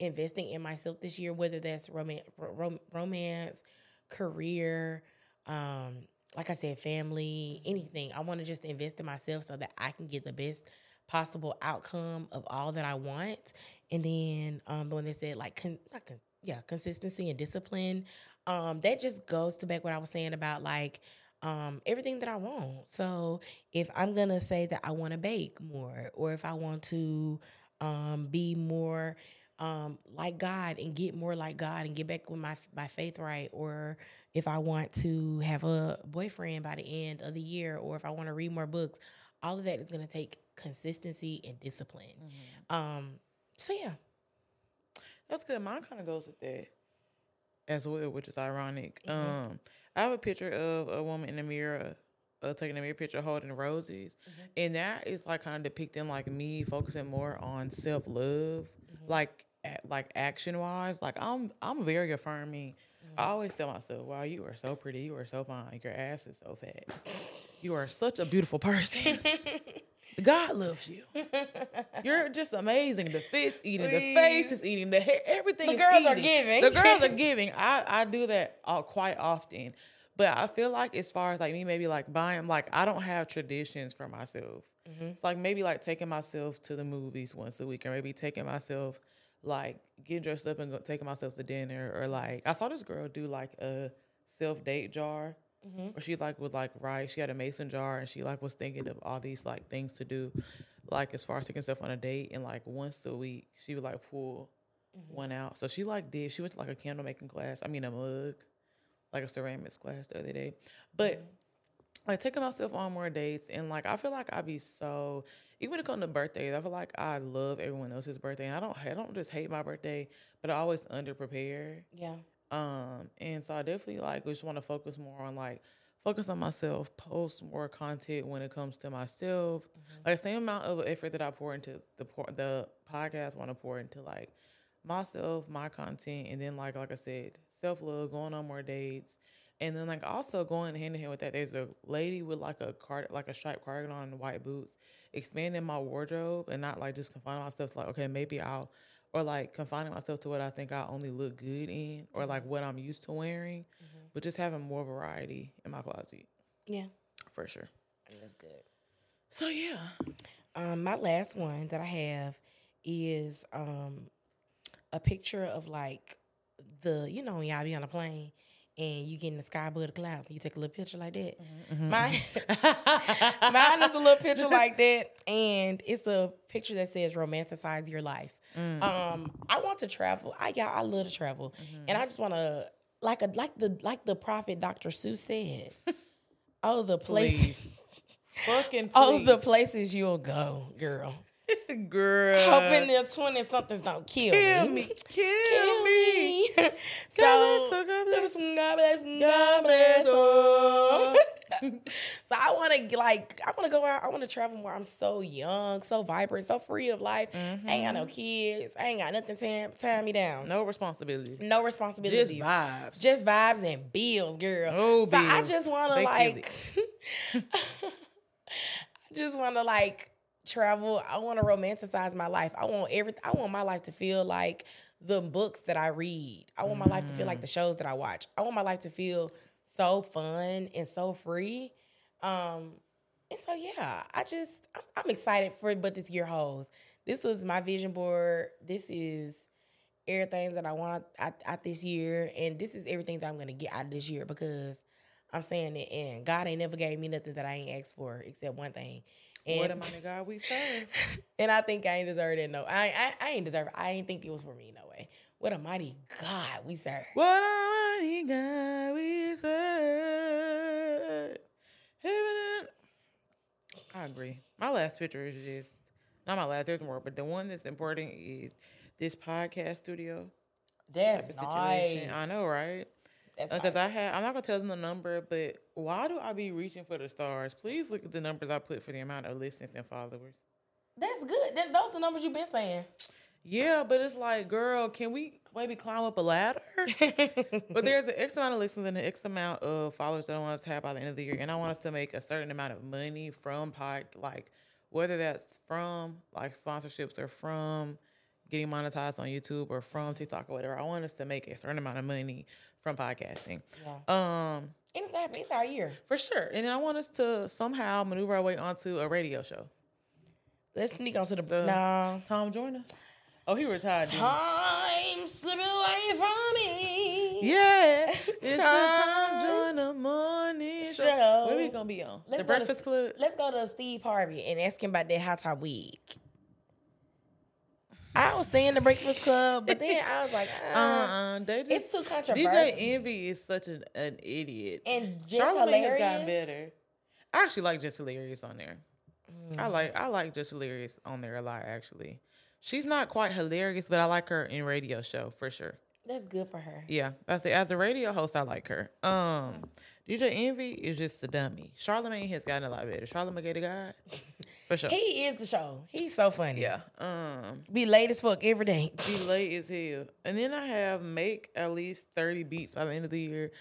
investing in myself this year whether that's romance rom- romance, career, um like I said, family, anything. I want to just invest in myself so that I can get the best possible outcome of all that I want. And then um, the one that said like, con- not con- yeah, consistency and discipline. Um, that just goes to back what I was saying about like um, everything that I want. So if I'm gonna say that I want to bake more, or if I want to um, be more um, like God and get more like God and get back with my my faith right, or if I want to have a boyfriend by the end of the year, or if I want to read more books, all of that is going to take consistency and discipline. Um, so yeah, that's good. Mine kind of goes with that as well, which is ironic. Um, I have a picture of a woman in the mirror, uh, taking a mirror picture holding roses, mm-hmm. and that is like kind of depicting like me focusing more on self love, mm-hmm. like a- like action wise. Like I'm I'm very affirming. Mm-hmm. I always tell myself, "Wow, you are so pretty. You are so fine. Your ass is so fat. You are such a beautiful person. God loves you. You're just amazing. The fist eating, the face is eating, the hair, everything. The girls are giving. The girls are giving. I I do that uh, quite often, but I feel like as far as like me, maybe like buying, like I don't have traditions for myself. It's like maybe like taking myself to the movies once a week, or maybe taking myself like getting dressed up and go, taking myself to dinner, or like I saw this girl do like a self date jar. Mm-hmm. Where she like was like right, she had a mason jar and she like was thinking of all these like things to do, like as far as taking stuff on a date and like once a week she would like pull mm-hmm. one out. So she like did she went to like a candle making class. I mean a mug, like a ceramics class the other day. But mm-hmm. like taking myself on more dates and like I feel like I'd be so even when it comes to birthdays, I feel like I love everyone else's birthday and I don't I don't just hate my birthday, but I always under prepare. yeah, Um, and so I definitely like just want to focus more on like focus on myself, post more content when it comes to myself. Mm-hmm. Like same amount of effort that I pour into the the podcast, want to pour into like myself, my content, and then like like I said, self love, going on more dates, and then like also going hand in hand with that. There's a lady with like a card, like a striped cardigan on and white boots, expanding my wardrobe and not like just confining myself to like okay maybe I'll or like confining myself to what I think I only look good in or like what I'm used to wearing, but just having more variety in my closet. Yeah, for sure. that's good. So yeah, Um, my last one that I have is um a picture of like the you know when y'all be on a plane and you get in the sky above the clouds you take a little picture like that. Mm-hmm, mine, mm-hmm. mine is a little picture like that, and it's a picture that says "romanticize your life." Mm. Um, I want to travel. I yeah, I love to travel, mm-hmm. and I just want to like a like the like the prophet Dr. Seuss said. oh, the places. fucking please. Oh, the places you'll go, girl. girl. Hoping their twenty somethings don't kill, me. kill me. me, kill, Kill me. me. God so, bless, oh, God bless. God bless, God God bless. oh. so I want to like, I want to go out. I want to travel more. I'm so young, so vibrant, so free of life. I ain't got no mm-hmm. kids. I ain't got nothing tying tying me down. No responsibility. No responsibilities. Just vibes. Just vibes and bills, girl. Oh, so I just want to like, I just want to like travel. I want to romanticize my life. I want every. I want my life to feel like the books that I read. I want my life to feel like the shows that I watch. I want my life to feel so fun and so free. Um, and so yeah, I just I'm, I'm excited for what this year holds. This was my vision board. This is everything that I want out, out this year, and this is everything that I'm gonna get out of this year because I'm saying it. And God ain't never gave me nothing that I ain't asked for except one thing. And, what a mighty God we serve. and I think I ain't deserve it. No, I, I I ain't deserve. It. I ain't think it was for me. No way. What a mighty God we serve. What a mighty God we serve. Heaven I agree. My last picture is just not my last. There's more, but the one that's important is this podcast studio That's type of situation. nice. I know, right? Because uh, I nice. had, I'm not gonna tell them the number, but why do I be reaching for the stars? Please look at the numbers I put for the amount of listens and followers. That's good. That, those are the numbers you've been saying. Yeah, but it's like, girl, can we maybe climb up a ladder? But there's an X amount of listens and an X amount of followers that I want us to have by the end of the year, and I want us to make a certain amount of money from pod, like whether that's from like sponsorships or from getting monetized on YouTube or from TikTok or whatever. I want us to make a certain amount of money from podcasting. yeah. Um, It's gonna happen. It's our year. for sure, and I want us to somehow maneuver our way onto a radio show. Let's sneak onto the So- no. Tom Joyner. Oh, he retired. Time slipping away from me. Yeah, it's the Time Tom Joyner morning show. show. Where we gonna be on? Let's the go to- Breakfast Club. Let's go to Steve Harvey and ask him about that hot top wig. I was saying the Breakfast Club, but then I was like, Uh, uh, uh they just it's too controversial. DJ Envy is such an, an idiot. and Charlamagne has gotten hilarious. better. I actually like Jess Hilarious on there. Mm. I like I like Jess Hilarious on there a lot actually. She's not quite hilarious, but I like her in radio show for sure. That's good for her. Yeah, that's it. As a radio host, I like her. Um, DJ Envy is just a dummy. Charlamagne has gotten a lot better. Charlamagne Gator God, for sure. He is the show. He's so funny. yeah. Um, Be late as fuck every day. be late as hell. And then I have make at least 30 beats by the end of the year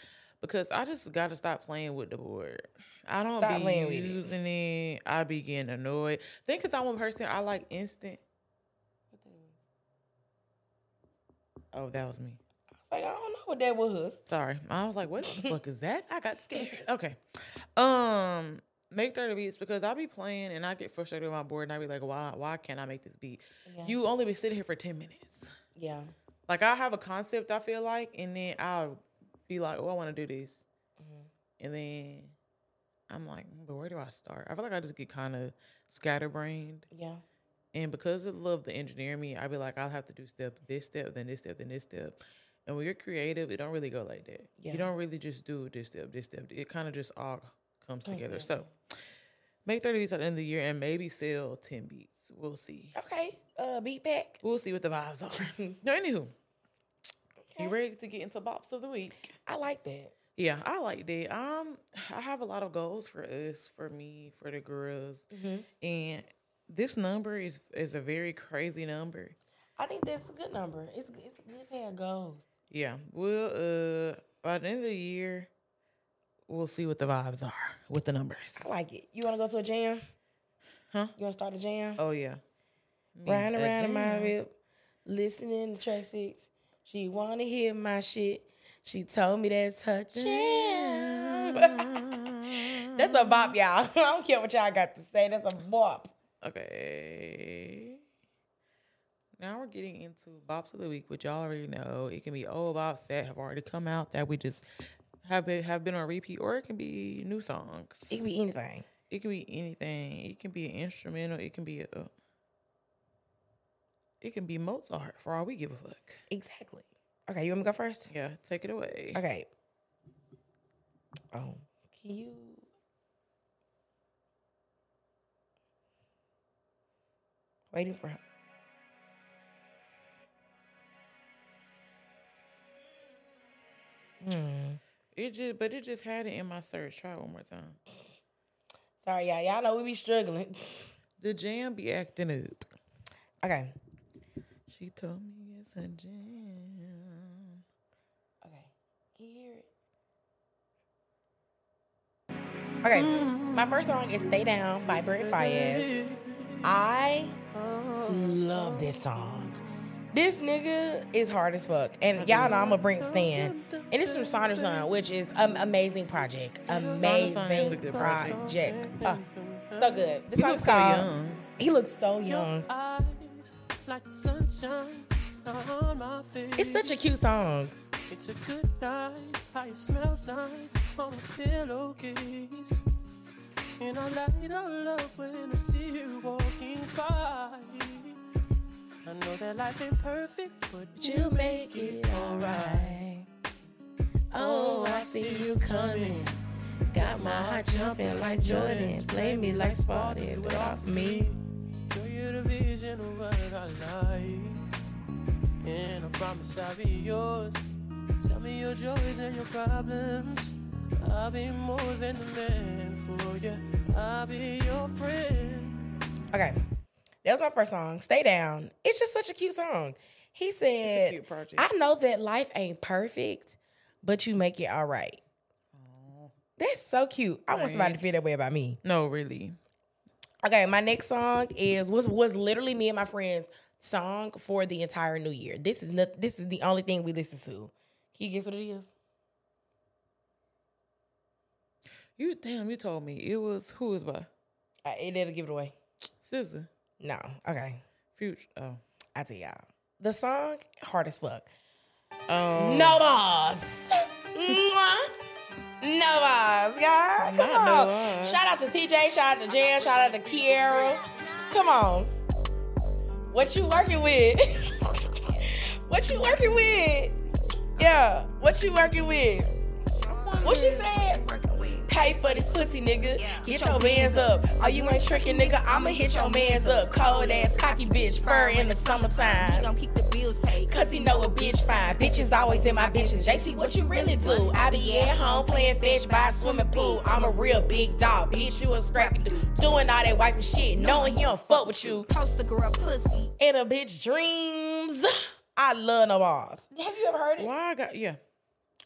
because I just got to stop playing with the board. I don't Stop be playing with it. using it. I be getting annoyed. think because I'm a person, I like instant. Oh, that was me. I was like, I don't know what that was. Sorry. I was like, what the fuck is that? I got scared. Okay. Um, make 30 beats because I'll be playing and I get frustrated with my board and I be like, why why can't I make this beat? Yeah. You only be sitting here for 10 minutes. Yeah. Like I have a concept I feel like, and then I'll be like, "Oh, I want to do this," Mm-hmm. and then I'm like, "Mm, "But where do I start?" I feel like I just get kind of scatterbrained, Yeah. And because of love the engineer me, I'd be like, "I'll have to do step this step, then this step, then this step." And when you're creative, it don't really go like that. Yeah. You don't really just do this step, this step. It kind of just all comes together. together. So make 30 beats at the end of the year and maybe sell 10 beats. We'll see. Okay. Uh, beat pack. We'll see what the vibes are. no, anywho, Okay. you ready to get into bops of the week? I like that. Yeah, I like that. Um, I have a lot of goals for us, for me, for the girls, and this number is is a very crazy number. I think that's a good number. It's it's it's how it goes. Yeah, we'll uh by the end of the year, we'll see what the vibes are with the numbers. I like it. You want to go to a jam? Huh? You want to start a jam? Oh yeah, Riding a around in my whip, listening to track six. She wanna hear my shit. She told me that's her jam. that's a bop, y'all. I don't care what y'all got to say. That's a bop. Okay. Now we're getting into bops of the week, which y'all already know. It can be old bops that have already come out that we just have been have been on repeat, or it can be new songs. It can be anything. It can be anything. It can be an instrumental. It can be a. It can be Mozart for all we give a fuck. Exactly. Okay, you want me to go first? Yeah, take it away. Okay. Oh, can you? Waiting for her. Hmm. It just, but it just had it in my search. Try it one more time. Sorry, y'all. Y'all know we be struggling. The jam be acting up. Okay. She told me it's a jam. Okay. Can you hear it? Okay. My first song is Stay Down by Brent Faiyaz. I love this song. This nigga is hard as fuck. And y'all know I'm a Brent stan. And it's from Sonder Saunderson, which is an amazing project. Amazing is a good project. project. Uh, so good. This He looks is so called- young. He looks so young. eyes like the sunshine on my face. It's such a cute song. It's a good night. How it smells nice on a pillowcase. And I light all up when I see you walking by. I know that life ain't perfect, but you make it alright. Oh, I see you coming. Got my heart jumping like Jordan. Play me like. Do it all me. Show you the vision of what I like. And I promise I'll be yours. Tell me your joys and your problems. I'll be more than the man for you. I'll be your friend. Okay. That was my first song. Stay down. It's just such a cute song. He said. I know that life ain't perfect, but you make it all right. That's so cute. I want somebody to feel that way about me. No, really. Okay, my next song is was was literally me and my friends' song for the entire new year. This is not this is the only thing we listen to. Can you guess what it is? You damn, you told me it was who was by Uh, it didn't give it away. SZA, No. Okay. Future. Oh, I tell y'all. The song hard as fuck. oh, No boss. No boss, y'all. Come Not no on. Shout out to TJ, shout out to Jan, shout out to Kiera. Come on. What you working with? what you working with? Yeah. What you working with? What she said? Pay for this pussy, nigga. Get your bands up. Oh, you ain't tricking, nigga. I'ma hit your mans up. Cold ass, cocky bitch, fur in the summertime. gon' keep the bills paid. Cause he know a bitch fine. Bitches always in my bitches. JC, what you really do? I be at home playing fetch by a swimming pool. I'm a real big dog. Bitch, you a scrappy dude. Doing all that wifey shit. Knowing he don't fuck with you. Poster girl pussy. In a bitch dreams. I love no balls. Have you ever heard it? Why I got yeah,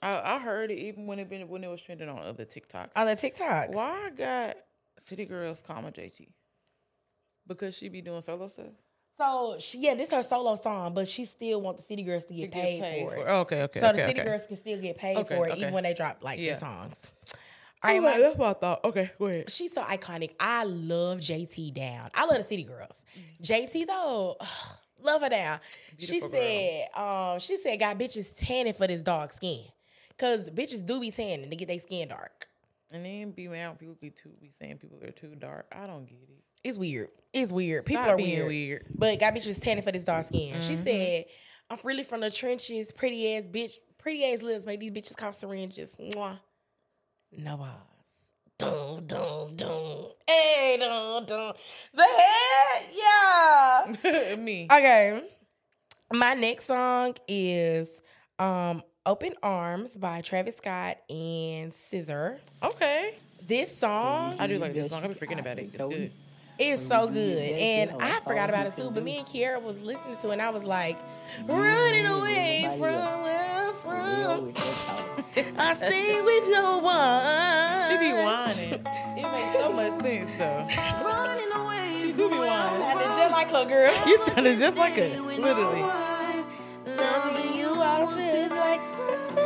I, I heard it even when it been when it was trending on other TikToks. On the TikTok. Why I got City Girls comma JT? Because she be doing solo stuff. So she, yeah, this is her solo song, but she still want the city girls to get, To get paid, paid for for it. it. Okay, okay, So the city okay. girls can still get paid Okay, for it okay. even when they drop like Yeah. their songs. All right, All that's what I thought. Okay, go ahead. she's so iconic. I love JT down. I love the city girls. JT though, love her down. she Beautiful said, um, she said, got bitches tanning for this dark skin. Cause bitches do be tanning to get their skin dark. And then be mad people be too be saying people are too dark. I don't get it. It's weird. It's weird. People are weird. weird. Mm-hmm. But got bitches tanning for this dark skin. She said, I'm really from the trenches, pretty ass bitch, pretty ass lips make these bitches cough syringes. Mwah. No eyes. Dum dum dum. Hey dum dum. The head, yeah. Me. Okay. My next song is um Open Arms by Travis Scott and SZA. Okay. This song I do like this song. I've been forgetting about it. It's good. is so good. And I forgot about it too, but me and Kiara was listening to it and I was like, running away from where I'm from. I stay with no one. She be whining. It makes so much sense though. running away. She do be whining. Sounded just like her girl. You sounded just like her, literally. Always like something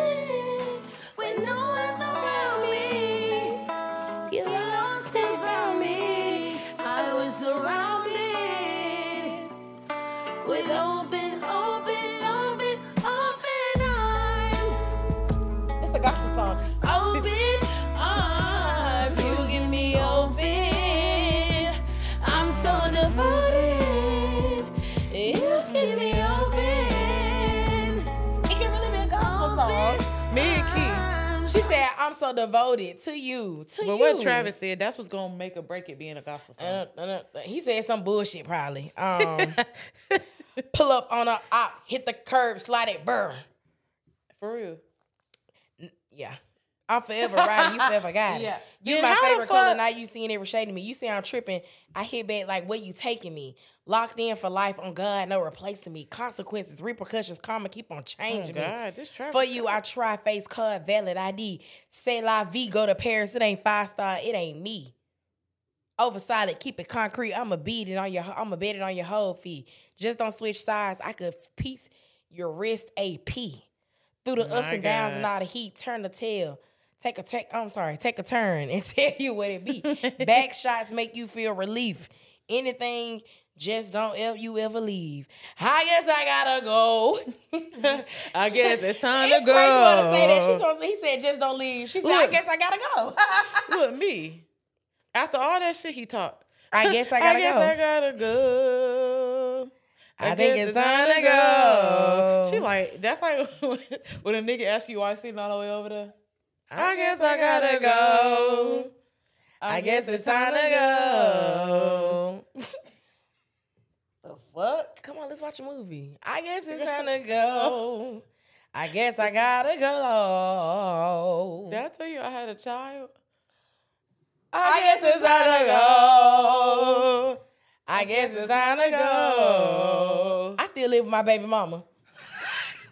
"I'm so devoted to you, to But you." what Travis said, that's what's gonna make or break it being a gospel song. Uh, uh, he said some bullshit probably. Um, pull up on a op, hit the curb, slide it, burr. For real. Yeah. I'm forever riding. You forever got it. Yeah. You Then my favorite color. Now you seeing every shade of me. You see I'm tripping. I hit back like, where you taking me? Locked in for life on God, no replacing me. Consequences, repercussions, karma keep on Oh changing me. God, this Travis. For you, I try face card, valid ID. Say la vie, go to Paris. It ain't five star, it ain't me. Over solid, keep it concrete. I'ma beat it on your I'ma bet it on your whole feet. Just don't switch sides. I could piece your wrist AP. Through the ups My and downs and all the heat, turn the tail. Take a take, I'm sorry, take a turn and tell you what it be. Back shots make you feel relief. Anything, just don't ever you ever leave. I guess I gotta go. I guess it's time It's to crazy for her to say that. She go. he said, just don't leave. She said, I guess I gotta go. Look, me. After all that shit he talked. I guess I gotta guess go. I gotta go. I think it's time to go. She like that's like when a nigga asks you why you sitting all the way over there. I guess I gotta go. I guess it's time to go. The fuck? Come on, let's watch a movie. I guess it's time to go. I guess I gotta go. Did I tell you I had a child? I guess it's time to go. I guess it's time to go. I still live with my baby mama.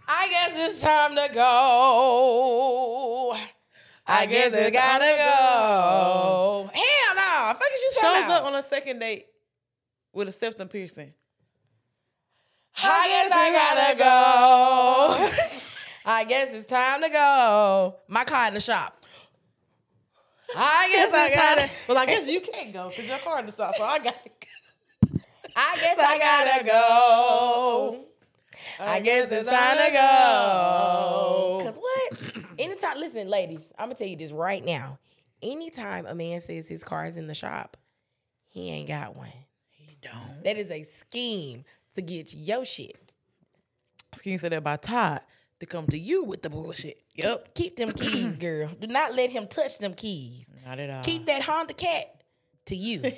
I guess it's time to go. I guess it gotta go. Hell no. Fuck is you Shows talking up on a second date with a septum piercing. I guess I gotta go. I guess it's time to go. My car in the shop. I guess I gotta. Well, I guess you can't go because your car in the shop, so I gotta. I guess I gotta go. I guess it's time to go. Cause what? Anytime, listen, ladies, I'm gonna tell you this right now. Anytime a man says his car is in the shop, he ain't got one. He don't. That is a scheme to get your shit. Scheme said that by Todd to come to you with the bullshit. Yep. Keep them keys, girl. Do not let him touch them keys. Not at all. Keep that Honda Cat to you.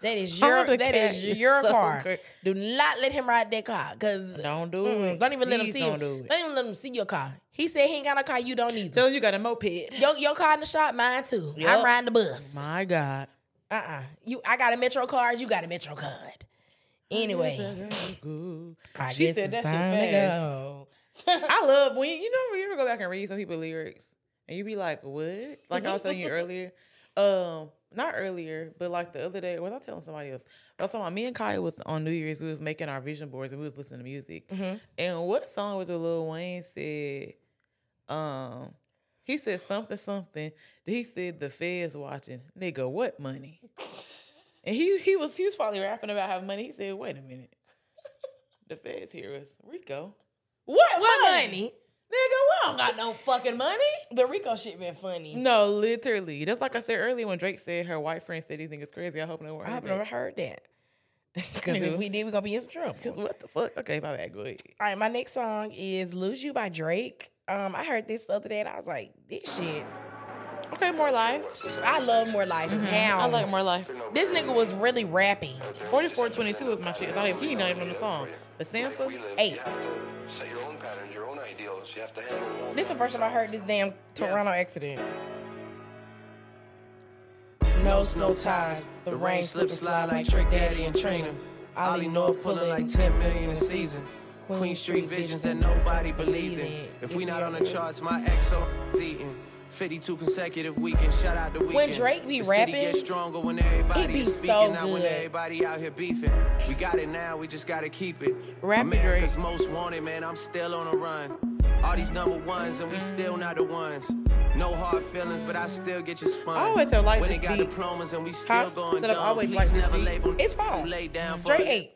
That is your Honda that is is your so car. Do not let him ride that car, cause Don't do Mm-mm. it. Don't even let him see. Don't you. do it. Don't even let him see your car. He said he ain't got no car. You don't either. Tell him you got a moped. Your your car in the shop, mine too. I'm riding the bus. My God. Uh uh You, I got a Metro card. You got a Metro card. Anyway, I she said that shit fast. I love when you, know when you ever go back and read some people's lyrics and you be like, what? Like I was telling you earlier. Um, not earlier, but like the other day, was I telling somebody else? I was talking about me and Kaya was on New Year's, we was making our vision boards and we was listening to music. And what song was it Lil Wayne said? Um, he said something, something. He said the feds watching. Nigga, what money? And he he was he was probably rapping about having money. He said, wait a minute. The feds hear us. Rico. What, What money? money? Nigga, we don't got no fucking money. The Rico shit been funny. No, literally. That's like I said earlier when Drake said her white friend said these niggas crazy. I hope no one I have never heard that. Because if we did, we gonna be in some trouble. Cause what the fuck? Okay, my bad. Go ahead. All right, my next song is "Lose You" by Drake. Um, I heard this the other day and I was like, "This shit." Okay, more life. I love more life. Mm-hmm. How I like more life. this nigga was really rapping. 4422 is my shit. Even, he not even on the song. But Sanford, Eight. Set your own patterns, your own ideals. You have to handle This is the first time I heard this damn Toronto accident. No snow ties. The rain slip slide like Trick Daddy and Trina. Ollie North pulling like 10 million a season. Queen Street visions that nobody believed in. If we not on the charts, my XO eating. 52 consecutive weekends. Shout out the weekend. When Drake be the rapping, gets stronger when everybody it be is so speaking, when good. everybody out here beefing. We got it now, we just gotta keep it. Rap it, America's Drake. most wanted, man. I'm still on a run. All these number ones, and we still not the ones. No hard feelings, but I still get you spun. I always have liked when this they got beat. diplomas and we still Huh? going dumb. always Please never beat. label It's fine. Lay down for Drake eight.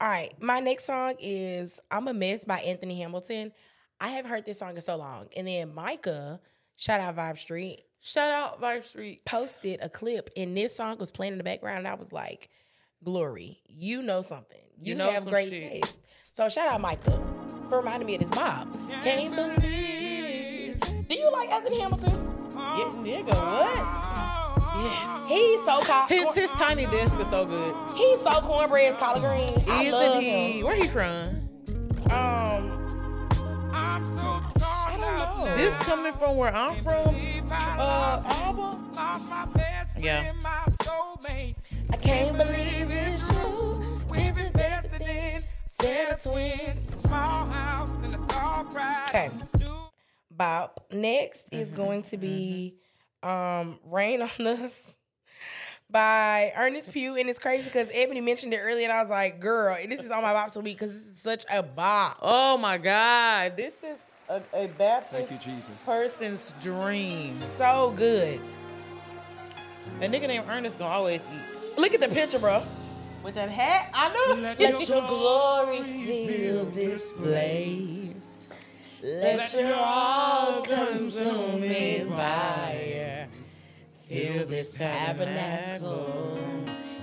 All right, my next song is "I'm a Mess" by Anthony Hamilton. I have heard this song in so long, and then Micah, shout out Vibe Street, Shout out Vibe Street. posted a clip, and this song was playing in the background. And I was like, "Glory, you know something. You, You know have some great shit. taste." So shout out Micah for reminding me of this Bob. Can't believe. Do you like Anthony Hamilton? Yeah, nigga, what? Yes. He's so co- His his tiny desk is so good. he's so cornbread, collard green. I love Isn't he? him. Where he from? Um, I don't know. This coming from where I'm from. Uh, album. Yeah. I can't believe it's true. We've been better than set of twins. Okay. Bob. Next is Mm-hmm. going to be um Rain on Us by Ernest Pugh. And it's crazy because Ebony mentioned it earlier, and I was like, girl, this is on my bops of the week because this is such a bop. Oh my God, this is a, a Baptist Thank you, Jesus. person's dream. So good. A nigga named Ernest gonna always eat. Look at the picture, bro. With that hat, I know. Let your glory fill this place. Let your all consuming fire fill this tabernacle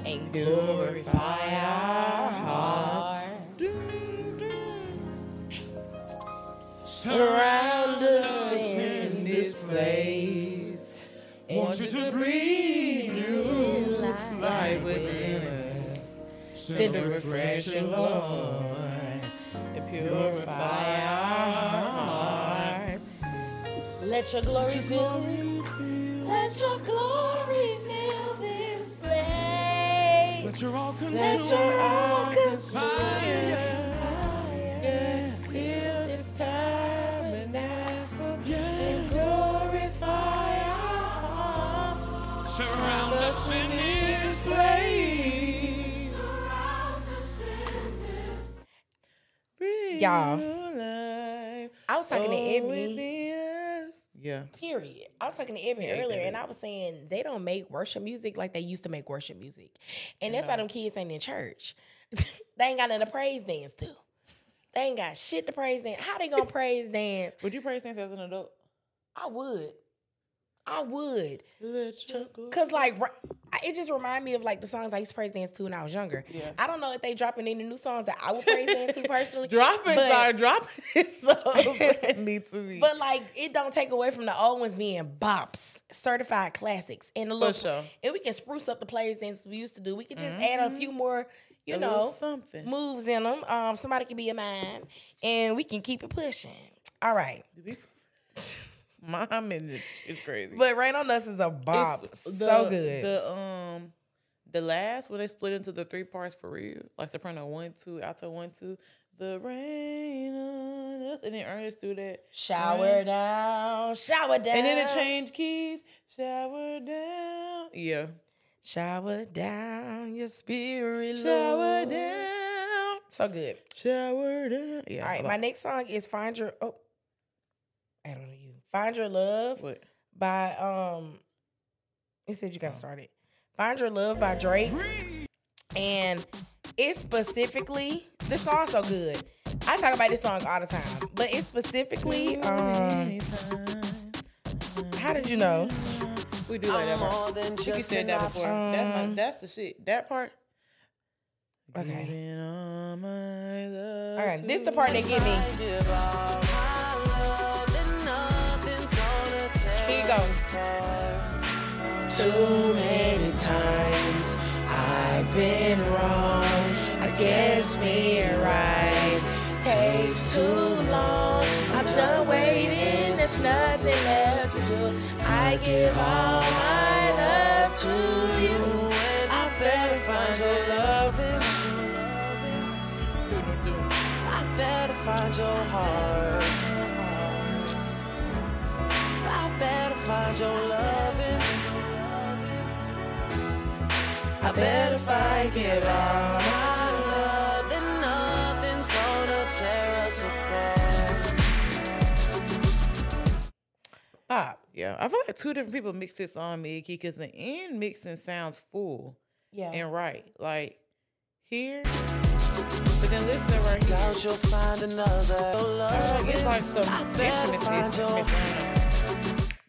and glorify our heart. Surround us in this place. Want you to breathe new life within us. Send a refreshing Lord and purify our hearts. Let your glory fill Let your glory fill this place. But you're all Let your all consuming surround us in this place. Y'all. I was talking to oh, Ebony. Yeah. Period. I was talking to Ebony Yeah, earlier, and I was saying they don't make worship music like they used to make worship music, and that's why them kids ain't in church. they ain't got nothing to praise dance to. They ain't got shit to praise dance. How they gonna praise dance? Would you praise dance as an adult? I would. I would. Let your glory- Cause like it just remind me of like the songs I used to praise dance to when I was younger. Yeah. I don't know if they dropping any new songs that I would praise dance to personally. dropping, but, sorry, dropping so need to be. But like it don't take away from the old ones being bops, certified classics, and a little. sure. And we can spruce up the plays dance we used to do. We could just add a few more, you Mm-hmm. A know, something. moves in them. Um, somebody can be a man, and we can keep it pushing. All right, Mom it's, it's crazy. but Rain on Us is a bop, It's so the- good. The um, the last when they split into the three parts for real, like soprano one, two, alto one, two. The rain on us, and then Ernest do that. shower Rain. down, shower down, and then it changed keys. Shower down, yeah. Shower down your spirit, Shower Lord. down, So good. shower down. Yeah. All right, my next song is "Find Your." Oh, I don't know you. "Find Your Love" What? by um. It said you got started. "Find Your Love" by Drake, and it's specifically this song's so good. I talk about this song all the time, but it's specifically um. How did you know? We do like that part. more than I think you said that before. that's, my, Um, that's the shit. That part. Okay. Giving all my love All right, to this the part that get me. You go. Too many times I've been wrong. I guess being right takes too long. I'm done waiting. There's nothing left to do. I give all my love to you. I better find your loving. I better find your heart. Find your loving. I bet if I give all my love, then nothing's gonna tear us apart. Bob. Yeah, I feel like two different people mixed this on me, because the end mixing sounds full Yeah. and right. Like here, but then listen to right here. Doubt you'll find another I like it's like some instruments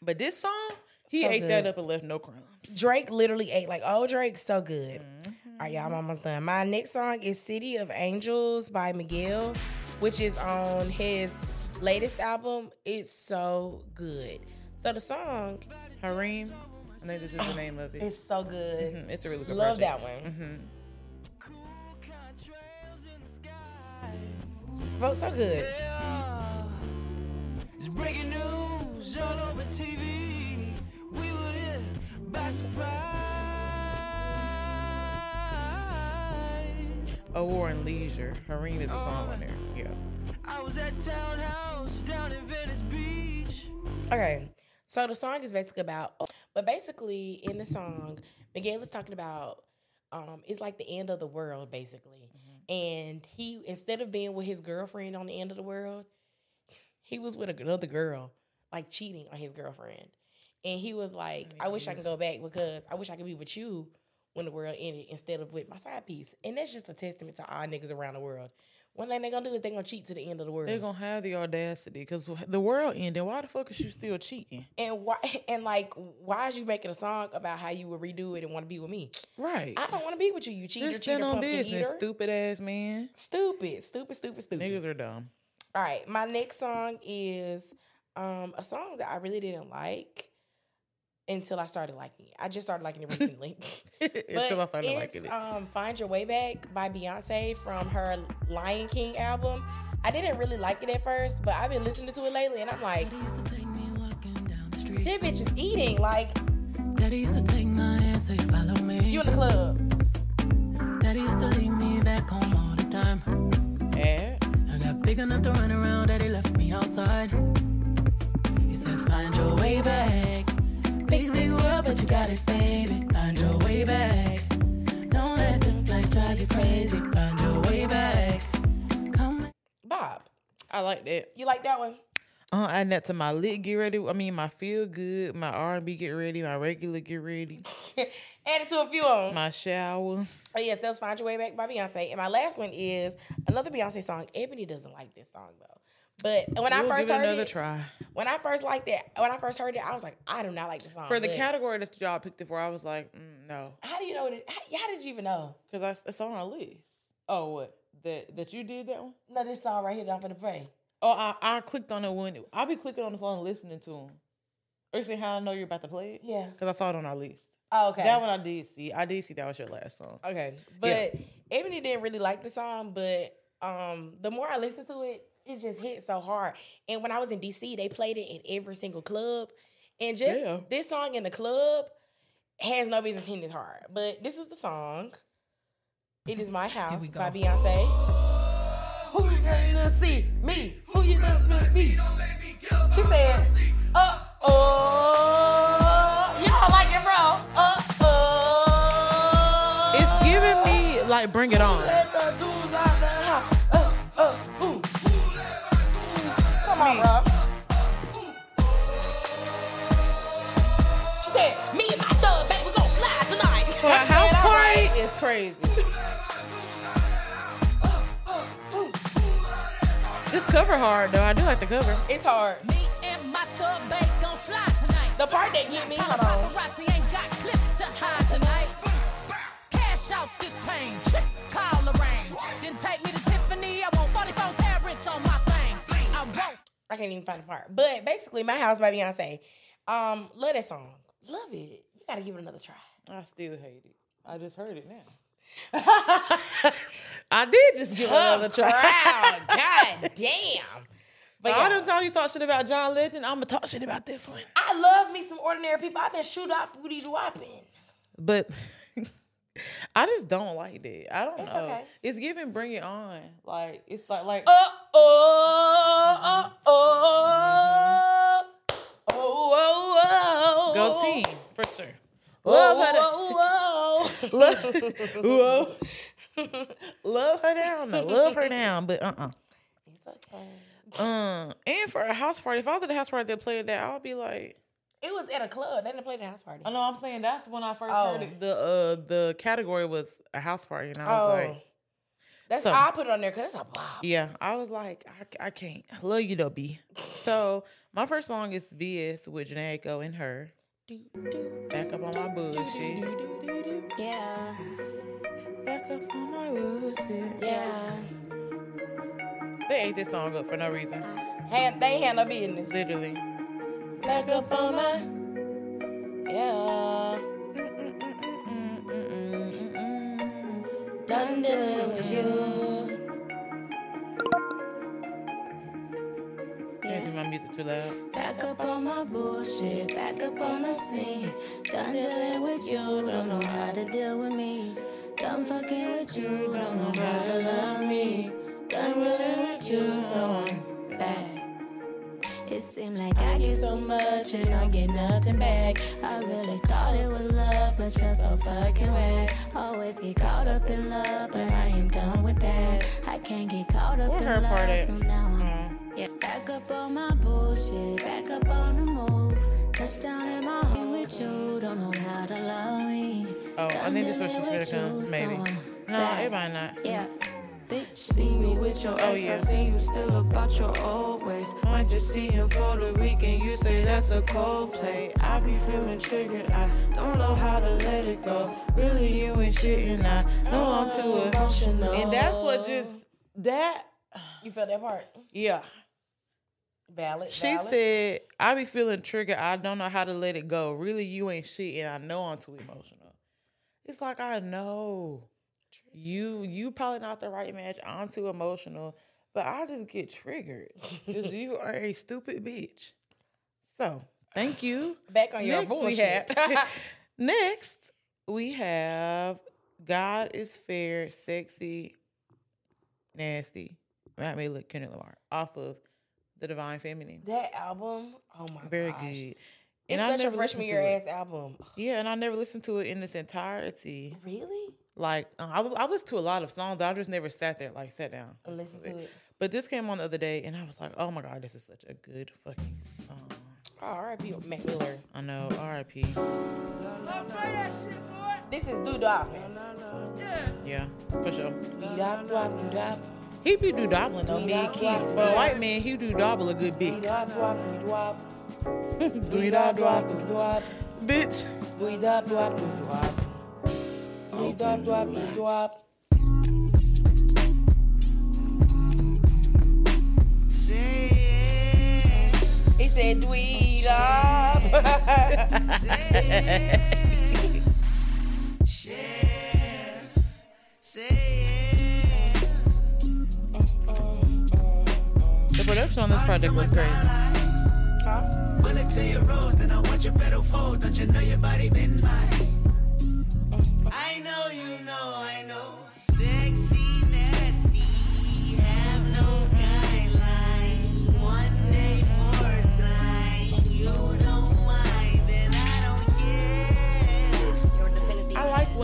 But this song, he So ate good. that up and left no crumbs. Drake literally ate like oh Drake so good. Mm-hmm. All right, y'all, I'm almost done. My next song is City of Angels by Miguel, which is on his latest album. It's so good. So the song Harem, I think this is the name of it. it. is so good. Mhm, It's a really good Love that project. one. Mhm. Vote so good. It's breaking news all over TV. We were hit by surprise. A War and Leisure. Harem is a song on there. Yeah. I was at townhouse down in Venice Beach. Okay. So the song is basically about, but basically in the song, Miguel is talking about, um, it's like the end of the world basically, and he instead of being with his girlfriend on the end of the world, he was with another girl, like cheating on his girlfriend, and he was like, I wish I could go back because I wish I could be with you when the world ended instead of with my side piece, and that's just a testament to all niggas around the world. One thing they're gonna do is they're gonna cheat to the end of the world. They're gonna have the audacity because the world ended. Why the fuck is you still cheating? And why and like why is you making a song about how you would redo it and want to be with me? Right. I don't want to be with you. You cheater, Just cheater, on pumpkin business, eater. stupid ass man. Stupid, stupid, stupid, stupid. Niggas are dumb. All right, my next song is um a song that I really didn't like until I started liking it. I just started liking it recently. Until I But started it's, liking it. Um, Find Your Way Back by Beyonce from her Lion King album. I didn't really like it at first, but I've been listening to it lately, and I'm like, Daddy used to take me walking down the street. this bitch is eating. Like Daddy used to take my hand, say follow me. you in the club. Daddy used to leave me back home all the time. Yeah. I got big enough to run around, Daddy left me outside. Said, find your way back. Big, big world, but you got it, baby. Find your way back. Don't let this life drive you crazy. Find your way back. Come Bob, I like that. you like that one? Uh, adding that to my lit get ready. I mean, my feel good, my R and B get ready, my regular get ready, Add it to a few of them. my shower. Oh, yes, that's Find Your Way Back by Beyonce. And my last one is another Beyonce song. Ebony doesn't like this song though. But when I We'll first give it heard another it, try. when I first liked it, when I first heard it, I was like, I do not like the song. For the But category that y'all picked it for, I was like, mm, no, How do you know it? How, how did you even know? because it's on our list. Oh, what that that you did that one? No, this song right here that I'm gonna play. Oh, I, I clicked on it when I'll be clicking on the song, and listening to them. Are you saying how I know you're about to play it? Yeah. because I saw it on our list. Oh, okay. That one I did see. I did see that was your last song. Okay. But Ebony didn't really like the song, but um the more I listened to it, it just hit so hard. And when I was in DC, they played it in every single club. And just Yeah. this song in the club has no business hitting this hard. But this is the song. It is My House by Beyonce. Who you came to see? Me. Who you came to be? She said, uh oh. Y'all like it, bro. Uh oh. It's giving me like bring it on. Crazy. This cover hard though. I do like the cover. It's hard. Me and my thug babe gon' slide tonight. The part that get me, hold on. Paparazzi ain't got clips to hide tonight. Cash out this pain, chick, call the rain. Then take me to Tiffany. I want 44 carats on my thing. I won't. I can't even find the part. But basically, My House by Beyonce. Um, love that song. Love it. You gotta give it another try. I still hate it. I just heard it now. I did just give it another try. crowd. God damn. But All yeah, them times you talk shit about John Legend, I'm gonna talk shit about this one. I love me some ordinary people. I've been shoot up, woody dwapping. But I just don't like that. I don't It's know. okay. It's giving bring it on. Like it's like like Uh oh, uh oh, oh, oh, oh. go team for sure. Love Love her. whoa, whoa. Love, whoa. love her down. Love her down. But uh uh It's okay. Um, and for a house party, if I was at a house party that played that, I would be like, It was at a club. They didn't play the house party. I know I'm saying that's when I first Oh. heard it. The uh the category was a house party, and I was like, Oh. That's So- I put it on there because it's a bop. yeah, I was like, I, I can't love you though, B. So my first song is BS with Jhené Aiko and her. Back up on my bullshit. Yeah. Back up on my bullshit. Yeah. They ate this song up for no reason. Ah. Hand, they handle business. Literally. Back up on my. Yeah. Done dealing with you. Bullshit, back up on the scene. Done dealing with you, don't know how to deal with me. Done fucking with you, don't know how to love me. Done dealing with you, so I'm back. It seemed like I get so much and I get nothing back. I really thought it was love, but you're so fucking rad. Always get caught up in love, but I am done with that. I can't get caught up Where in love, so now I'm Mm. yeah, back up on my bullshit, back up on the move. Touchdown in my home with you, don't know how to love me. Oh, I Done think this is what she dealing should have with done. you, Maybe. so No, back. it might not. Yeah, bitch. See me with your Oh, yeah. I see you still about your old ways. Might just see him for the weekend, you say that's a cold play. I be feeling triggered, I don't know how to let it go. Really, you ain't shit, and I know I'm too emotional. And that's what just that. You felt that part? Yeah. Valid. She valid. said, I be feeling triggered. I don't know how to let it go. Really, you ain't shit, and I know I'm too emotional. It's like I know you you probably not the right match. I'm too emotional, but I just get triggered because you are a stupid bitch. So thank you. Back on your Next we bullshit. have next we have God is fair, sexy, nasty. Mac Miller, Kendrick Lamar off of the Divine Feminine. that album, oh my Very gosh. good. It's I such a freshman year ass album. Yeah, and I never listened to it in its entirety. Really? Like uh, I, I listened to a lot of songs, I just never sat there like sat down. and listened to it. But this came on the other day, and I was like, "Oh my god, this is such a good fucking song." Oh, R.I.P. Mac Miller. I know, R.I.P. This is Doo-Dah. Yeah, for sure. He be do doubling though, big key. For a white man, he do double a good Doo-Dah. bitch. He said, "Dweed up." The production on this project was crazy. Bullet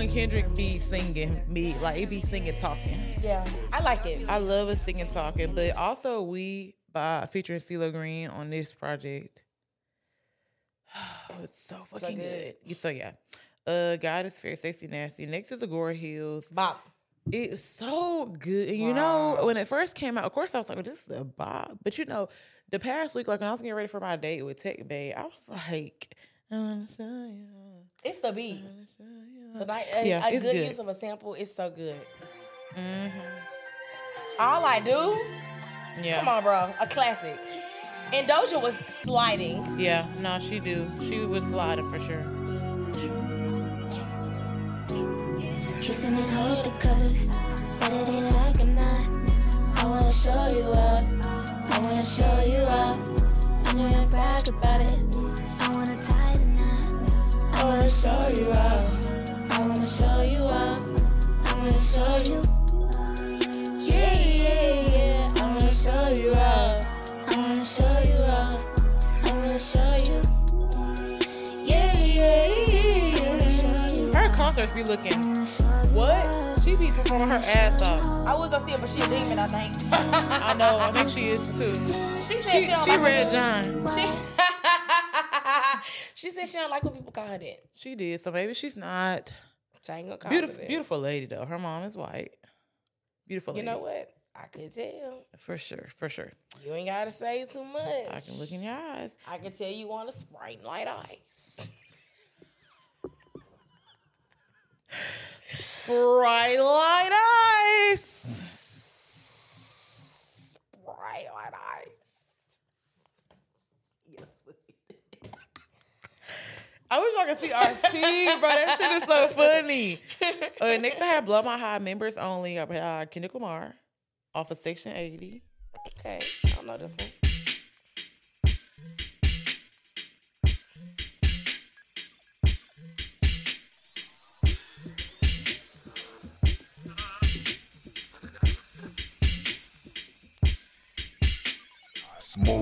when Kendrick be singing, be like he be singing talking. yeah, I like it. I love us singing talking, but also we by featuring CeeLo Green on this project. Oh, it's so fucking good. good. So yeah. Uh God is fair, sexy, nasty. Next is Agora Hills. Bop. It's so good. And you know, when it first came out, of course I was like, well, this is a bop. But you know, the past week, like when I was getting ready for my date with Tech Bay, I was like, I wanna show you, It's the beat. I wanna show you. The night, a, Yeah, a it's good, good. use of a sample is so good. Mhm. All I do, Yeah. come on, bro, a classic. And Doja was sliding. Yeah, no, she do. She was sliding for sure. Kissing and hold the cutters, whether they like or not. I wanna show you up. I I wanna show you off. I wanna brag about it. I wanna show you off. I wanna show you off. I wanna show you. Yeah, yeah, yeah. I wanna show you off. I wanna show you off. I wanna show you. Yeah, yeah, yeah, yeah. Her concerts be looking what? She be performing her ass off. I would go see her, but she a demon, I think. I know. I think she is too. she said She, she, don't she like read John. She, she said she don't like when people call her that. She did. So maybe she's not So I ain't gonna call beautiful. her that. Beautiful lady though. Her mom is white. Beautiful. You Lady. know what? I could tell. For sure. For sure. You ain't gotta say too much. I can look in your eyes. I can tell you want a Sprite light ice. Sprite light ice. Sprite light ice. I wish y'all could see our feed, bro. That shit is so funny. Uh, next, I have Blow My High members only. I have Kendrick Lamar off of Section 80. Okay, I don't know this one.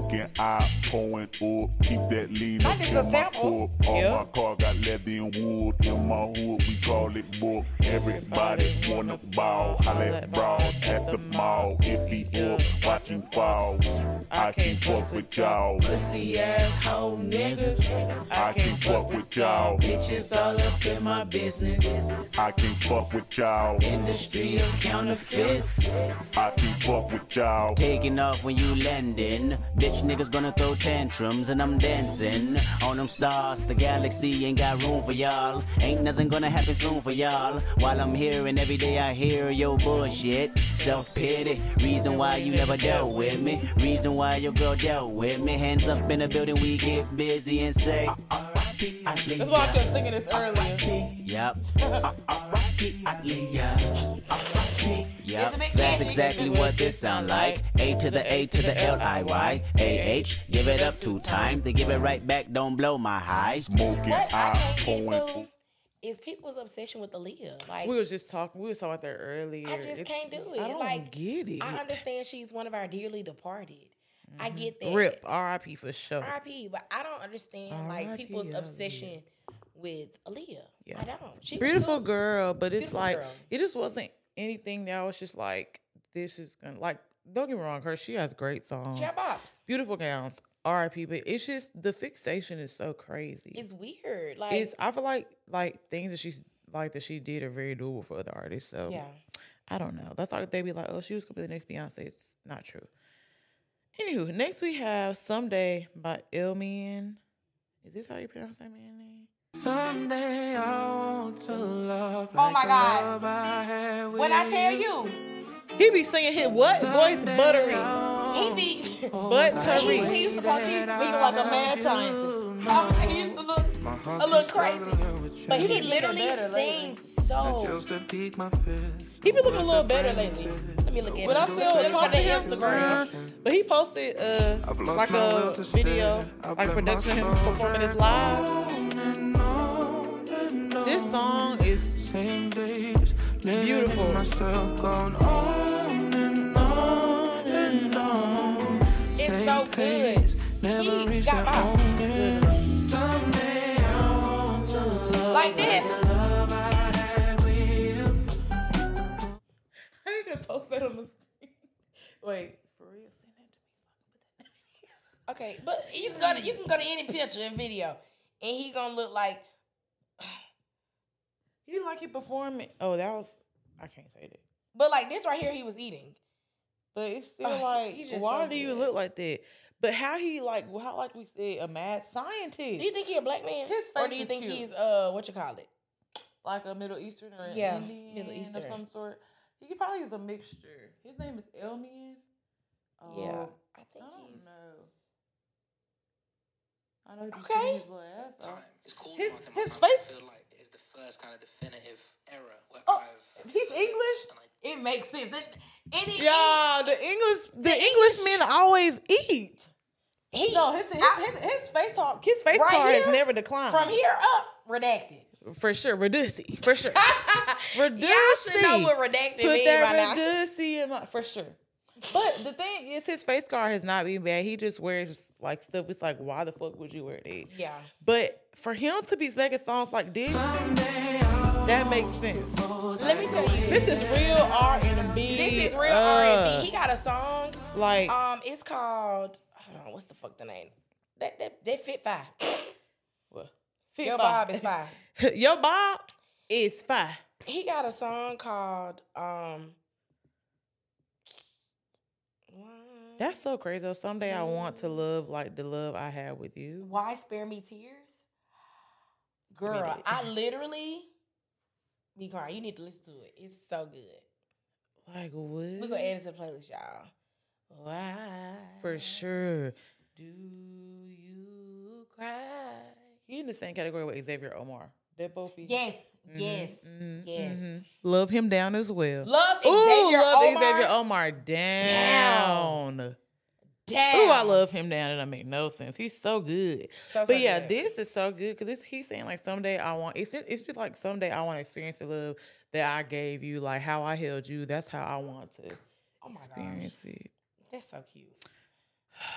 Smoking, I pouring up, keep that lean up in a my sample. cup. All Yep. my car got leather and wood. In my hood, we call it book. Everybody wanna ball. Holla at bras at the mall. If he up, watch him fall. I can't fuck with y'all. Pussy ass hoe niggas. I can't fuck with y'all. Bitches all up in my business. I can't fuck with y'all. Industry of counterfeits. I can't fuck with y'all. Taking off when you landing. Bitch niggas gonna throw tantrums and I'm dancing on them stars. The galaxy ain't got room for y'all. Ain't nothing gonna happen soon for y'all. While I'm here and every day I hear your bullshit. Self pity. Reason why you never dealt with me. Reason why your girl dealt with me. Hands up in the building, we get busy and say. That's why I kept singing this earlier. Yep. Yep, that's exactly what this sound like. A to the A to the L I Y A H. Give it up two times, they give it right back. Don't blow my high. Smoking, What I I can't get through is people's obsession with Aaliyah. Like, We was just talking. We was talking about that earlier. I just It's- can't do it. I don't like, get it. I understand she's one of our dearly departed. I get that. Mm-hmm. Rip. R.I.P. for sure. RIP, but I don't understand like R.I.P. people's Aaliyah. obsession with Aaliyah. Yeah. I don't. She was Beautiful cool. girl, but it's Beautiful like girl. it just wasn't anything that was just like this is gonna like. Don't get me wrong, her she has great songs, She bops. beautiful gowns. R.I.P. But it's just the fixation is so crazy. It's weird. Like, it's I feel like like things that she's like that she did are very doable for other artists. So yeah. I don't know. That's like they be like, oh, she was gonna be the next Beyonce. It's not true. Anywho, next we have Someday by Elmiene. Is this how you pronounce that man name? Someday I want to love Oh my God. love I had with When I tell you, He be singing his what voice buttery, he be. He, buttery. he used to post he used to be Speaking like a mad scientist. He used to look a little crazy, but he literally better lately. sings so. Just to my fist. He been looking a little better lately. Let me look at But I still Let me talk to him. Instagram. But he posted uh like a video, like let production of him performing his drag live. This song is Beautiful. Myself going on and on. It's so good. He got that bops. home end. Someday I want to love Like this. I had with you. I need to post that on the screen. Wait, for real, send that to me so I can put that in. Okay, but you can go to you can go to any picture and video, and he gonna look like He didn't like he performing. Oh, that was I can't say that. But like this right here, he was eating. But it's still Oh, like, he's just why so do you look like that? But how he like, how like we said, a mad scientist, Do you think he a black man? His face or do you is think cute. he's uh what you call it? like a Middle Eastern or Yeah, Indian Middle Eastern. of some sort. He probably is a mixture. His name is Elmiene. Oh, yeah, I I think don't he's. know. I know he be Okay. singing his little ass time. It's called His- his Time. I face- feel like it's the first kind of definitive era where Oh, I've he's English? I It makes sense. It, And he, Y'all, the English, the, Englishmen always eat. he, No, his his, I- his, his face card, his face Right card has never declined. from here up, redacted. for sure, Reducey, for sure. Y'all should know what redacted Put means by that now. Reducey in my for sure. But the thing is, his face card has not been bad. He just wears like stuff. It's like, why the fuck would you wear that? Yeah. But for him to be making songs like this, that makes sense. Let me tell you. This is real R and B. This is real R and B. He got a song. like Um, it's called. Hold on, what's the fuck the name? That that that fit five. what? Your Bob is five. Your Bob is fine. He got a song called um. That's so crazy. Though. Someday I want to mm. love like the love I have with you. Why spare me tears? Girl, that. I literally be crying. You need to listen to it. It's so good. Like what? We're gonna add it to the playlist, y'all. Why For sure. do you cry? He in the same category with Xavier Omar. They both be Yes, yes, mhm, yes. mhm. Love him down as well. Love Ooh, Xavier love Omar. Xavier Omar down. Damn. Ooh, I love him down. It don't make no sense. He's so good. So, but so yeah, good. this is so good because he's saying like someday I want. It's it's just like someday I want to experience the love that I gave you, like how I held you. That's how I want to Oh my gosh. experience it. That's so cute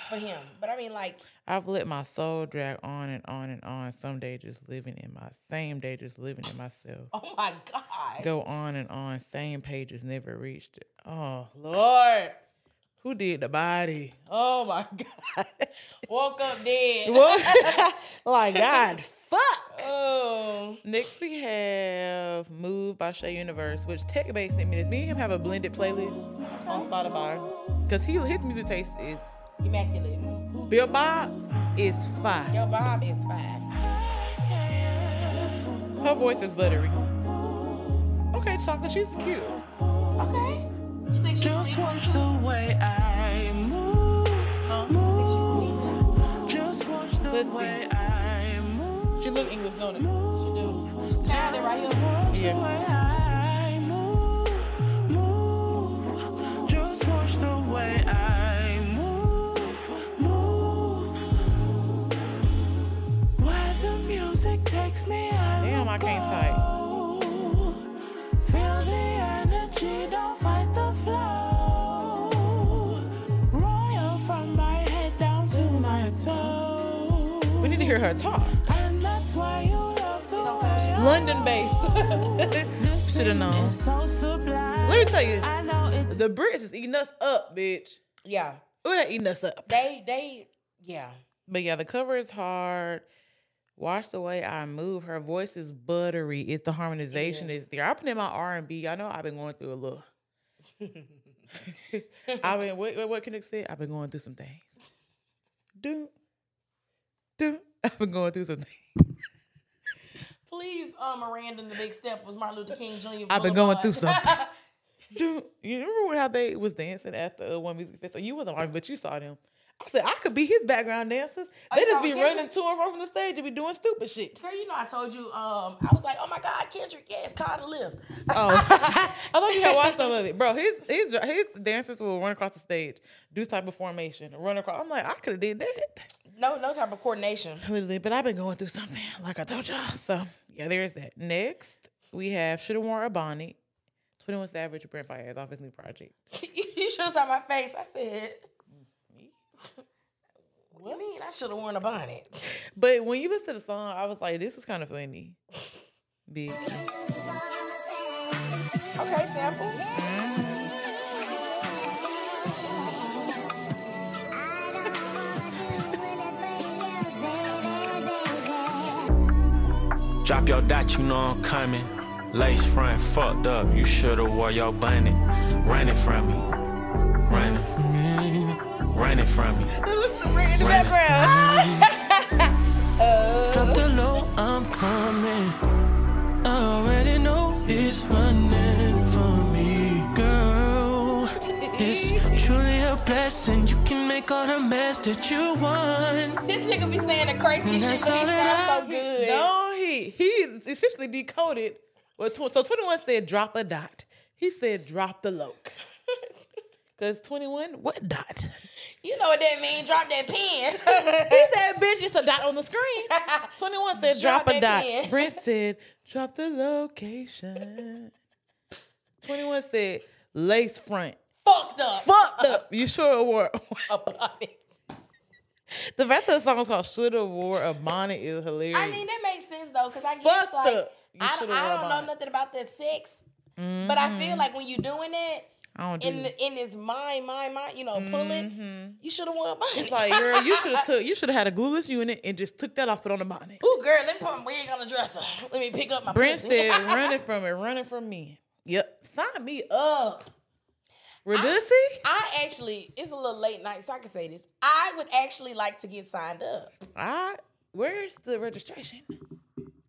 for him. But I mean, like, I've let my soul drag on and on and on. Some day just living in my same day, just living in myself. oh my god. Go on and on. Same pages never reached it. Oh Lord, who did the body? Oh my God. Woke up dead. Like God, fuck. Oh. Next we have "Move" by Shae Universe, which Tech Base sent me this. Me and him have a blended playlist on Spotify because he his music taste is Immaculate. Bill Bob is fine. Your Bob is fine. Her voice is buttery. Okay, chocolate, she's cute. Okay. You think she's Just watch the way I move. move. Just watch the Let's see. way I move. She look English, don't it? She do. Found it right here. Yeah. the way I move. Move. Just watch the way I music takes me, Damn, I can't type. Feel the energy, don't fight the flow. Royal from my head down to my toe. We need to hear her talk. And that's why you love the way London based. Should have known. So. Let me tell you, I know it's the Brits is eating us up, bitch. Yeah. Ooh, they eating us up. They they yeah. But yeah, the cover is hard. Watch the way I move. Her voice is buttery. It's the harmonization is there. I put in my R and B. I know I've been going through a little. I've been what, what- can I say? I've been going through some things. Do, do. I've been going through some things. Please, uh, Miranda and the Big Step was Martin Luther King Jr. I've been going through something. Do you remember how they was dancing at the uh, one music festival? You wasn't on, but you saw them. I said I could be his background dancers. Oh, They just be running to and fro from the stage and be doing stupid shit. Girl, you know I told you. Um, I was like, oh my God, Kendrick, yeah, it's called a lift. Oh, I thought you had watched some of it, bro. His his his dancers will run across the stage, do type of formation, run across. I'm like, I could have did that, No, no type of coordination. literally. But I've been going through something, like I told y'all. So yeah, there's that. Next, we have should have worn a bonnet. Twenty One Savage, Brent Faiyaz off his new project. you you should have saw my face. I said, what do you mean? I should have worn a bonnet. But when you listen to the song, I was like, this was kind of funny. Big. Okay, sample. Drop your dot, you know I'm coming. Lace front fucked up, you should've wore your bunny. Running from me, running from me, running from me. in the background. Oh. Drop the low, I'm coming. I already know it's running from me, girl. It's truly a blessing. You can make all the mess that you want. This nigga be saying the crazy And shit, that's but he all that sounds I- so good. No, he he essentially decoded what tw- so 21 said drop a dot. He said drop the loke. Cause 21, what dot? You know what that means? Drop that pen. He said, bitch, it's a dot on the screen. 21 said, drop, Drop a dot. pen. Brent said, drop the location. 21 said, lace front. Fucked up. Fucked up. You should have wore. About it. The fact that the song is called Should Have Wore a Bonnet is hilarious. I mean, that makes sense though, because I guess Fucked like. I, I don't know nothing about that sex, but I feel mm-hmm. like when you're doing it I don't do in the, in his mind, mind, mind, you know, pulling, mm-hmm. you should have worn a bonnet. It's like, girl, you should have took, you should have had a glueless unit and just took that off, put on a bonnet. Ooh, girl, let me put my wig on the dresser. Let me pick up my Brent pussy. said, running from it, running from me. Yep, sign me up. Reducey? I actually, it's a little late night, so I can say this. I would actually like to get signed up. I, where's the registration?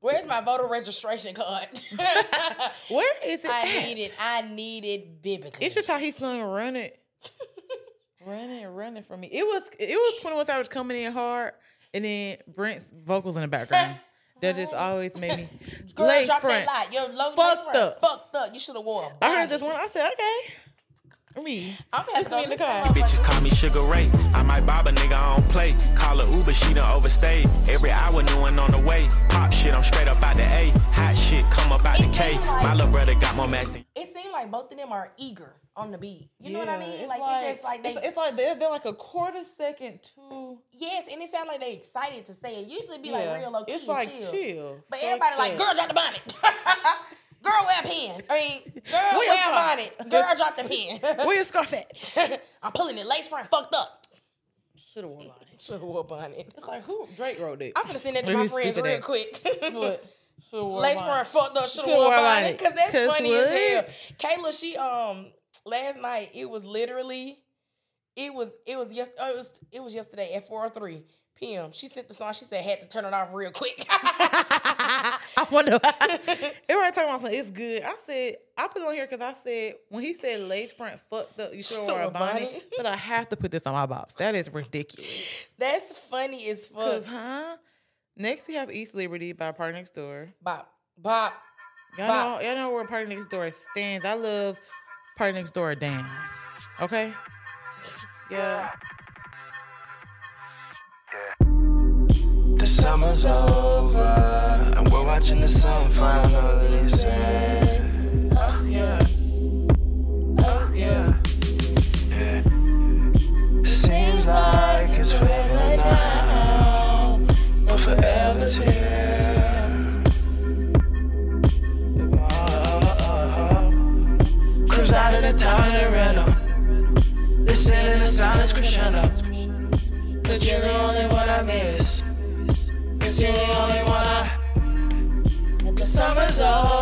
Where's my voter registration card? Where is it? I at? need it. I need it biblically. It's just how he sung "Run It," running, running from me. It was it was Twenty One Savage coming in hard, and then Brent's vocals in the background. that just always made me Girl, lace drop front. that lie. Your low Fucked up. Fucked up. You should have wore a I heard this one. I said, okay. Me. I'm gonna have to go me in the car. motherfuckers. Bitches call me Sugar Ray. I might bob a nigga on play. Call her Uber, she done overstayed. Every hour, new one on the way. Pop shit, I'm straight up out the A. Hot shit, come up out the It K. like- My little brother got more mass than. It seemed like both of them are eager on the beat. You know what I mean? it's Like, it's just like they. it's, it's like they're, they're like a quarter second too. yes, and it sounds like they excited to say it. Usually be Yeah, like real low key. it's like chill. chill. But Fuck everybody like, girl, drop the bonnet. girl, wear a pen. I mean, girl, Wear wear, your a bonnet. Girl, drop the pen. Where your scarf at? I'm pulling it lace front, fucked up. Should have worn bonnet. Should have wore a bonnet. It's like who Drake wrote it. I'm gonna send that to my friends real at? quick. What? Shoulda wore Lace front fucked up. Should have Shoulda wore a wore a bonnet bonnet. because that's 'Cause funny as hell. Kayla, she um last night it was literally it was it was yes oh, it was it was yesterday at four or three p.m. She sent the song. She said had to turn it off real quick. I wonder. Everybody talking about something. It's good. I said I put it on here because I said when he said lace front fucked up, you should wear a bonnet. But I have to put this on my bops. That is ridiculous. that's funny as fuck. Cause huh? Next we have East Liberty by PartyNextDoor. Bop bop. Y'all Bop. know, y'all know where PartyNextDoor stands. I love PartyNextDoor down. Okay. Yeah. The summer's over, and we're watching the sun finally set. Oh yeah, oh yeah, yeah. Seems like it's forever now, but forever's here. Cruise out of the town in rental. Listen to the silence crescendo. Cause you're the only one I miss. Cause you're the only one I. The summer's over.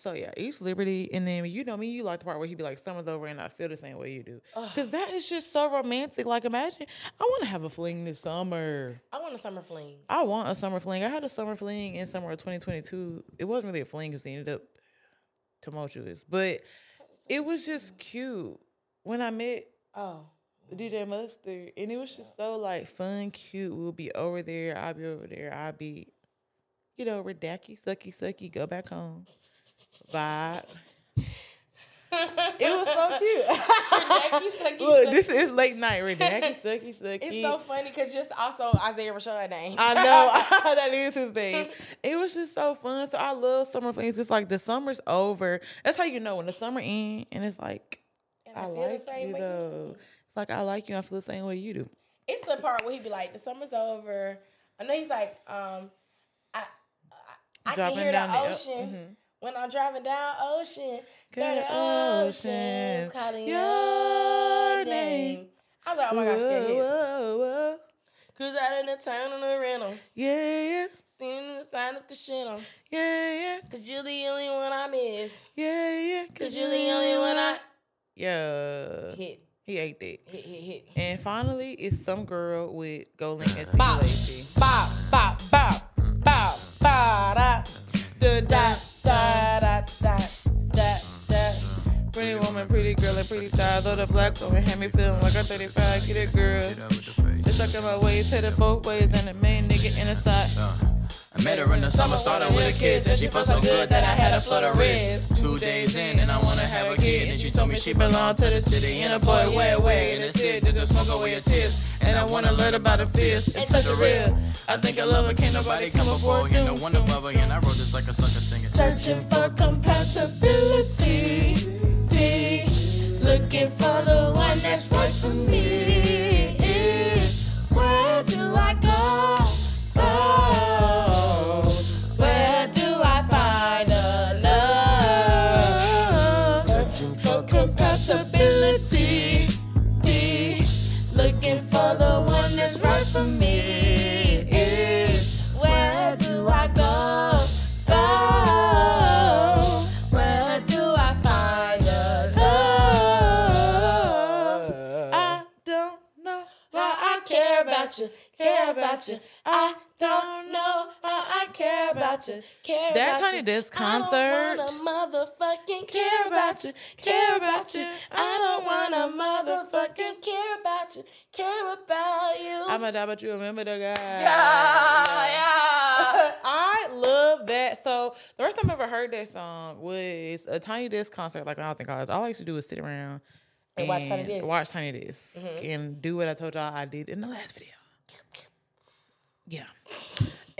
So yeah, East Liberty, and then you know me, you like the part where he'd be like, "Summer's over," and I feel the same way you do, because that is just so romantic. Like, imagine I want to have a fling this summer. I want a summer fling. I want a summer fling. I had a summer fling in summer of 2022. It wasn't really a fling because it ended up tumultuous, but it was just cute when I met Oh. DJ Mustard, and it was just so like fun, cute. We'll be over there. I'll be over there. I'll be, you know, redacky, sucky, sucky. Go back home. Vibe. It was so cute. Redacky, sucky, Look, sucky. this is late night. Redacky, sucky, sucky. It's so funny because just also Isaiah Rashad name. I know that is his thing. It was just so fun. So I love summer flings. It's like the summer's over. That's how you know when the summer ends, and it's like And I, feel the like same you way though. It's like I like you. I feel the same way you do. It's the part where he'd be like, "The summer's over." I know he's like, um, I, I, I can hear the ocean when I'm driving down ocean. Girl, Girl, the the ocean's calling your name. I was like, oh my gosh, get hit. Cruise out in the town on the rental. Yeah, yeah. Seeing the sinus casino. Yeah, yeah, Cause you're the only one I miss. yeah, yeah. Cause you're the only one I Yeah, hit. he ate that. Hit, hit, hit. And finally, it's some girl with Goldlink and C Bop. Bop, bop, bop, bop, ba da, da, da, da, da, da, da, da. Pretty woman, pretty girl, and pretty thighs. Though the black woman had me feeling like I'm 35. Get it, girl. Just stuck in my ways, headed both ways, and the main nigga in the side. I met her in the summer, started with a kid. and she felt so good that I had a flutter wrist. Two days in, and I wanna have a kid. And she told me she belonged to the city. And a boy, way away. And it's it, just smoke away your tears. And I wanna learn about the fears and touch the real. I think I love her, can't nobody come before you. No wonder, Bubba, and I wrote this like a sucker singing. Searching for compatibility. Looking for the one that's right for me. About you, care That about Tiny you. Desk I don't wanna motherfucking care about you, care about you. I don't wanna motherfucking care about you, care about you. I'm gonna die, but you remember the guy. yeah, yeah. I love that. So the first time I ever heard that song was a Tiny Desk concert. Like when I was in college, all I used to do was sit around And watch Tiny Desks. watch Tiny Desk, mm-hmm. and do what I told y'all I did in the last video. Yeah.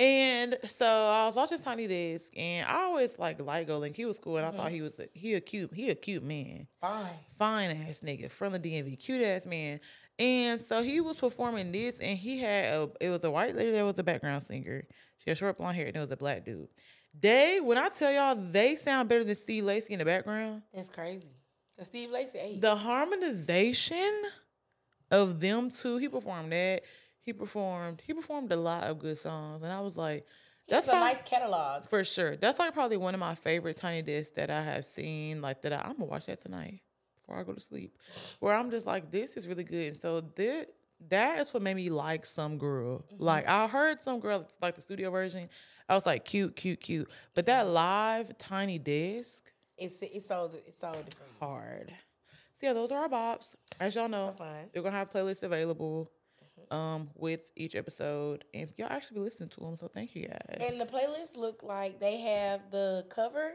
And so I was watching Tiny Desk, and I always like like GoldLink. He was cool, and I thought mm-hmm. he was a, he a cute he a cute man Fine. fine ass nigga from the DMV, cute ass man. And so he was performing this, and he had a it was a white lady that was a background singer. She had short blonde hair, and it was a black dude. They, when I tell y'all, they sound better than Steve Lacy in the background. That's crazy. Cause Steve Lacy ate. The harmonization of them two, he performed that. He performed, he performed a lot of good songs, and I was like, That's a nice catalog. for sure. That's like probably one of my favorite tiny desks that I have seen. Like that, I, I'm gonna watch that tonight before I go to sleep. Where I'm just like, this is really good. And so that that is what made me like some girl. Mm-hmm. Like I heard some girl it's like the studio version. I was like, cute, cute, cute. But that live tiny desk, It's it's so it's so different. hard. So yeah, those are our bops. As y'all know, fine. we're gonna have playlists available. Um, with each episode, and y'all actually be listening to them, so thank you guys. And the playlist look like they have the cover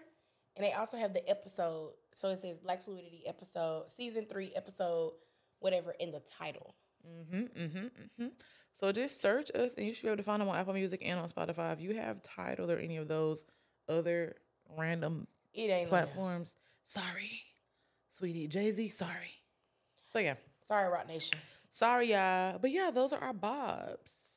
and they also have the episode. So it says Black Fluidity episode, season three episode, whatever in the Tidal. Mm-hmm, mm-hmm, mm-hmm. So just search us, and you should be able to find them on Apple Music and on Spotify. If you have title or any of those other random It ain't platforms, sorry, sweetie, Jay Z, sorry. So yeah, Sorry, Roc Nation. Sorry, y'all. But yeah, those are our bobs.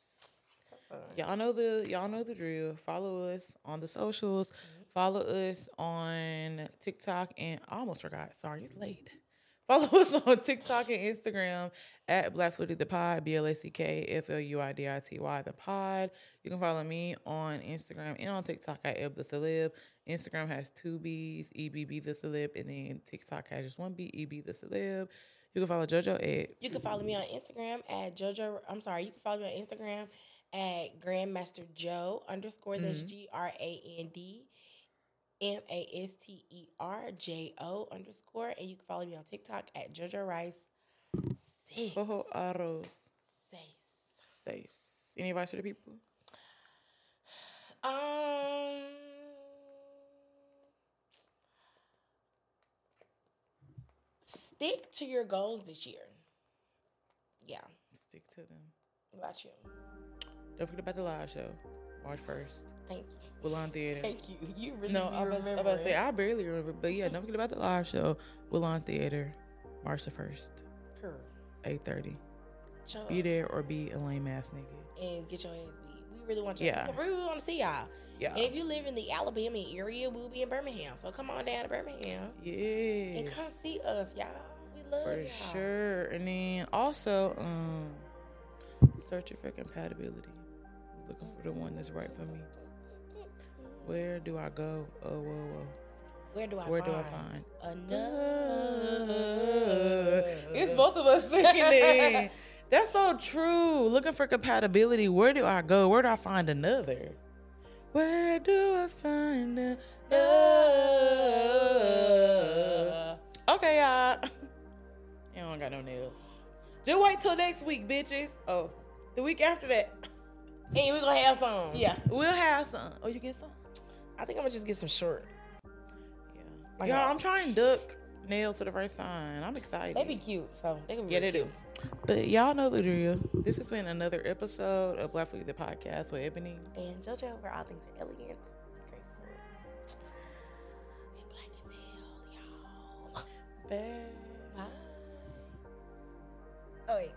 So. Y'all know the y'all know the drill. Follow us on the socials. Mm-hmm. Follow us on TikTok and I almost forgot. Sorry, it's late. Follow us on TikTok and Instagram at Black Fluidity the Pod, B L A C K F L U I D I T Y the Pod. You can follow me on Instagram and on TikTok at Eb the Celeb. Instagram has two B's, EBB the Celeb, and then TikTok has just one B, E B the Celeb. You can follow JoJo at You can follow me on Instagram at JoJo. I'm sorry, you can follow me on Instagram at Grandmaster Joe underscore. That's G R A N D M A S T E R J O underscore. And you can follow me on TikTok at JoJo Rice. Six. Boho Arroz. Six. Says. Any advice to the people? Um. Stick to your goals this year. Yeah. Stick to them. What about you? Don't forget about the live show, March 1st. Thank you. Woodlawn Theater. Thank you. You really No, I'm remembering. about to say, I barely remember. But yeah, don't forget about the live show, Woodlawn Theater, March the 1st, Her. 8.30. Show Be there or be a lame ass nigga. and get your ass beat. We really want you. Yeah. We really want to see y'all. Yeah. And if you live in the Alabama area, we'll be in Birmingham. So come on down to Birmingham Yeah. and come see us, y'all. We love For y'all. sure. And then also, um, searching for compatibility. Looking for the one that's right for me. Where do I go? Oh, whoa, whoa. Where do I Where find do I find? another? It's both of us singing it. That's so true. Looking for compatibility. Where do I go? Where do I find another? Where do I find another? Uh. Okay, y'all. You don't got no nails. Just wait till next week, bitches. Oh, the week after that. And we're gonna have some. Yeah, we'll have some. Oh, you get some? I think I'm gonna just get some short. Yeah. Like Y'all, I'm trying duck nails for the first time. I'm excited. They be cute, so they can be Yeah, really they do. But y'all know the drill. This has been another episode of Black Fluidity the Podcast with Ebony and JoJo, where all things are elegant. Bye. Bye. Oh wait.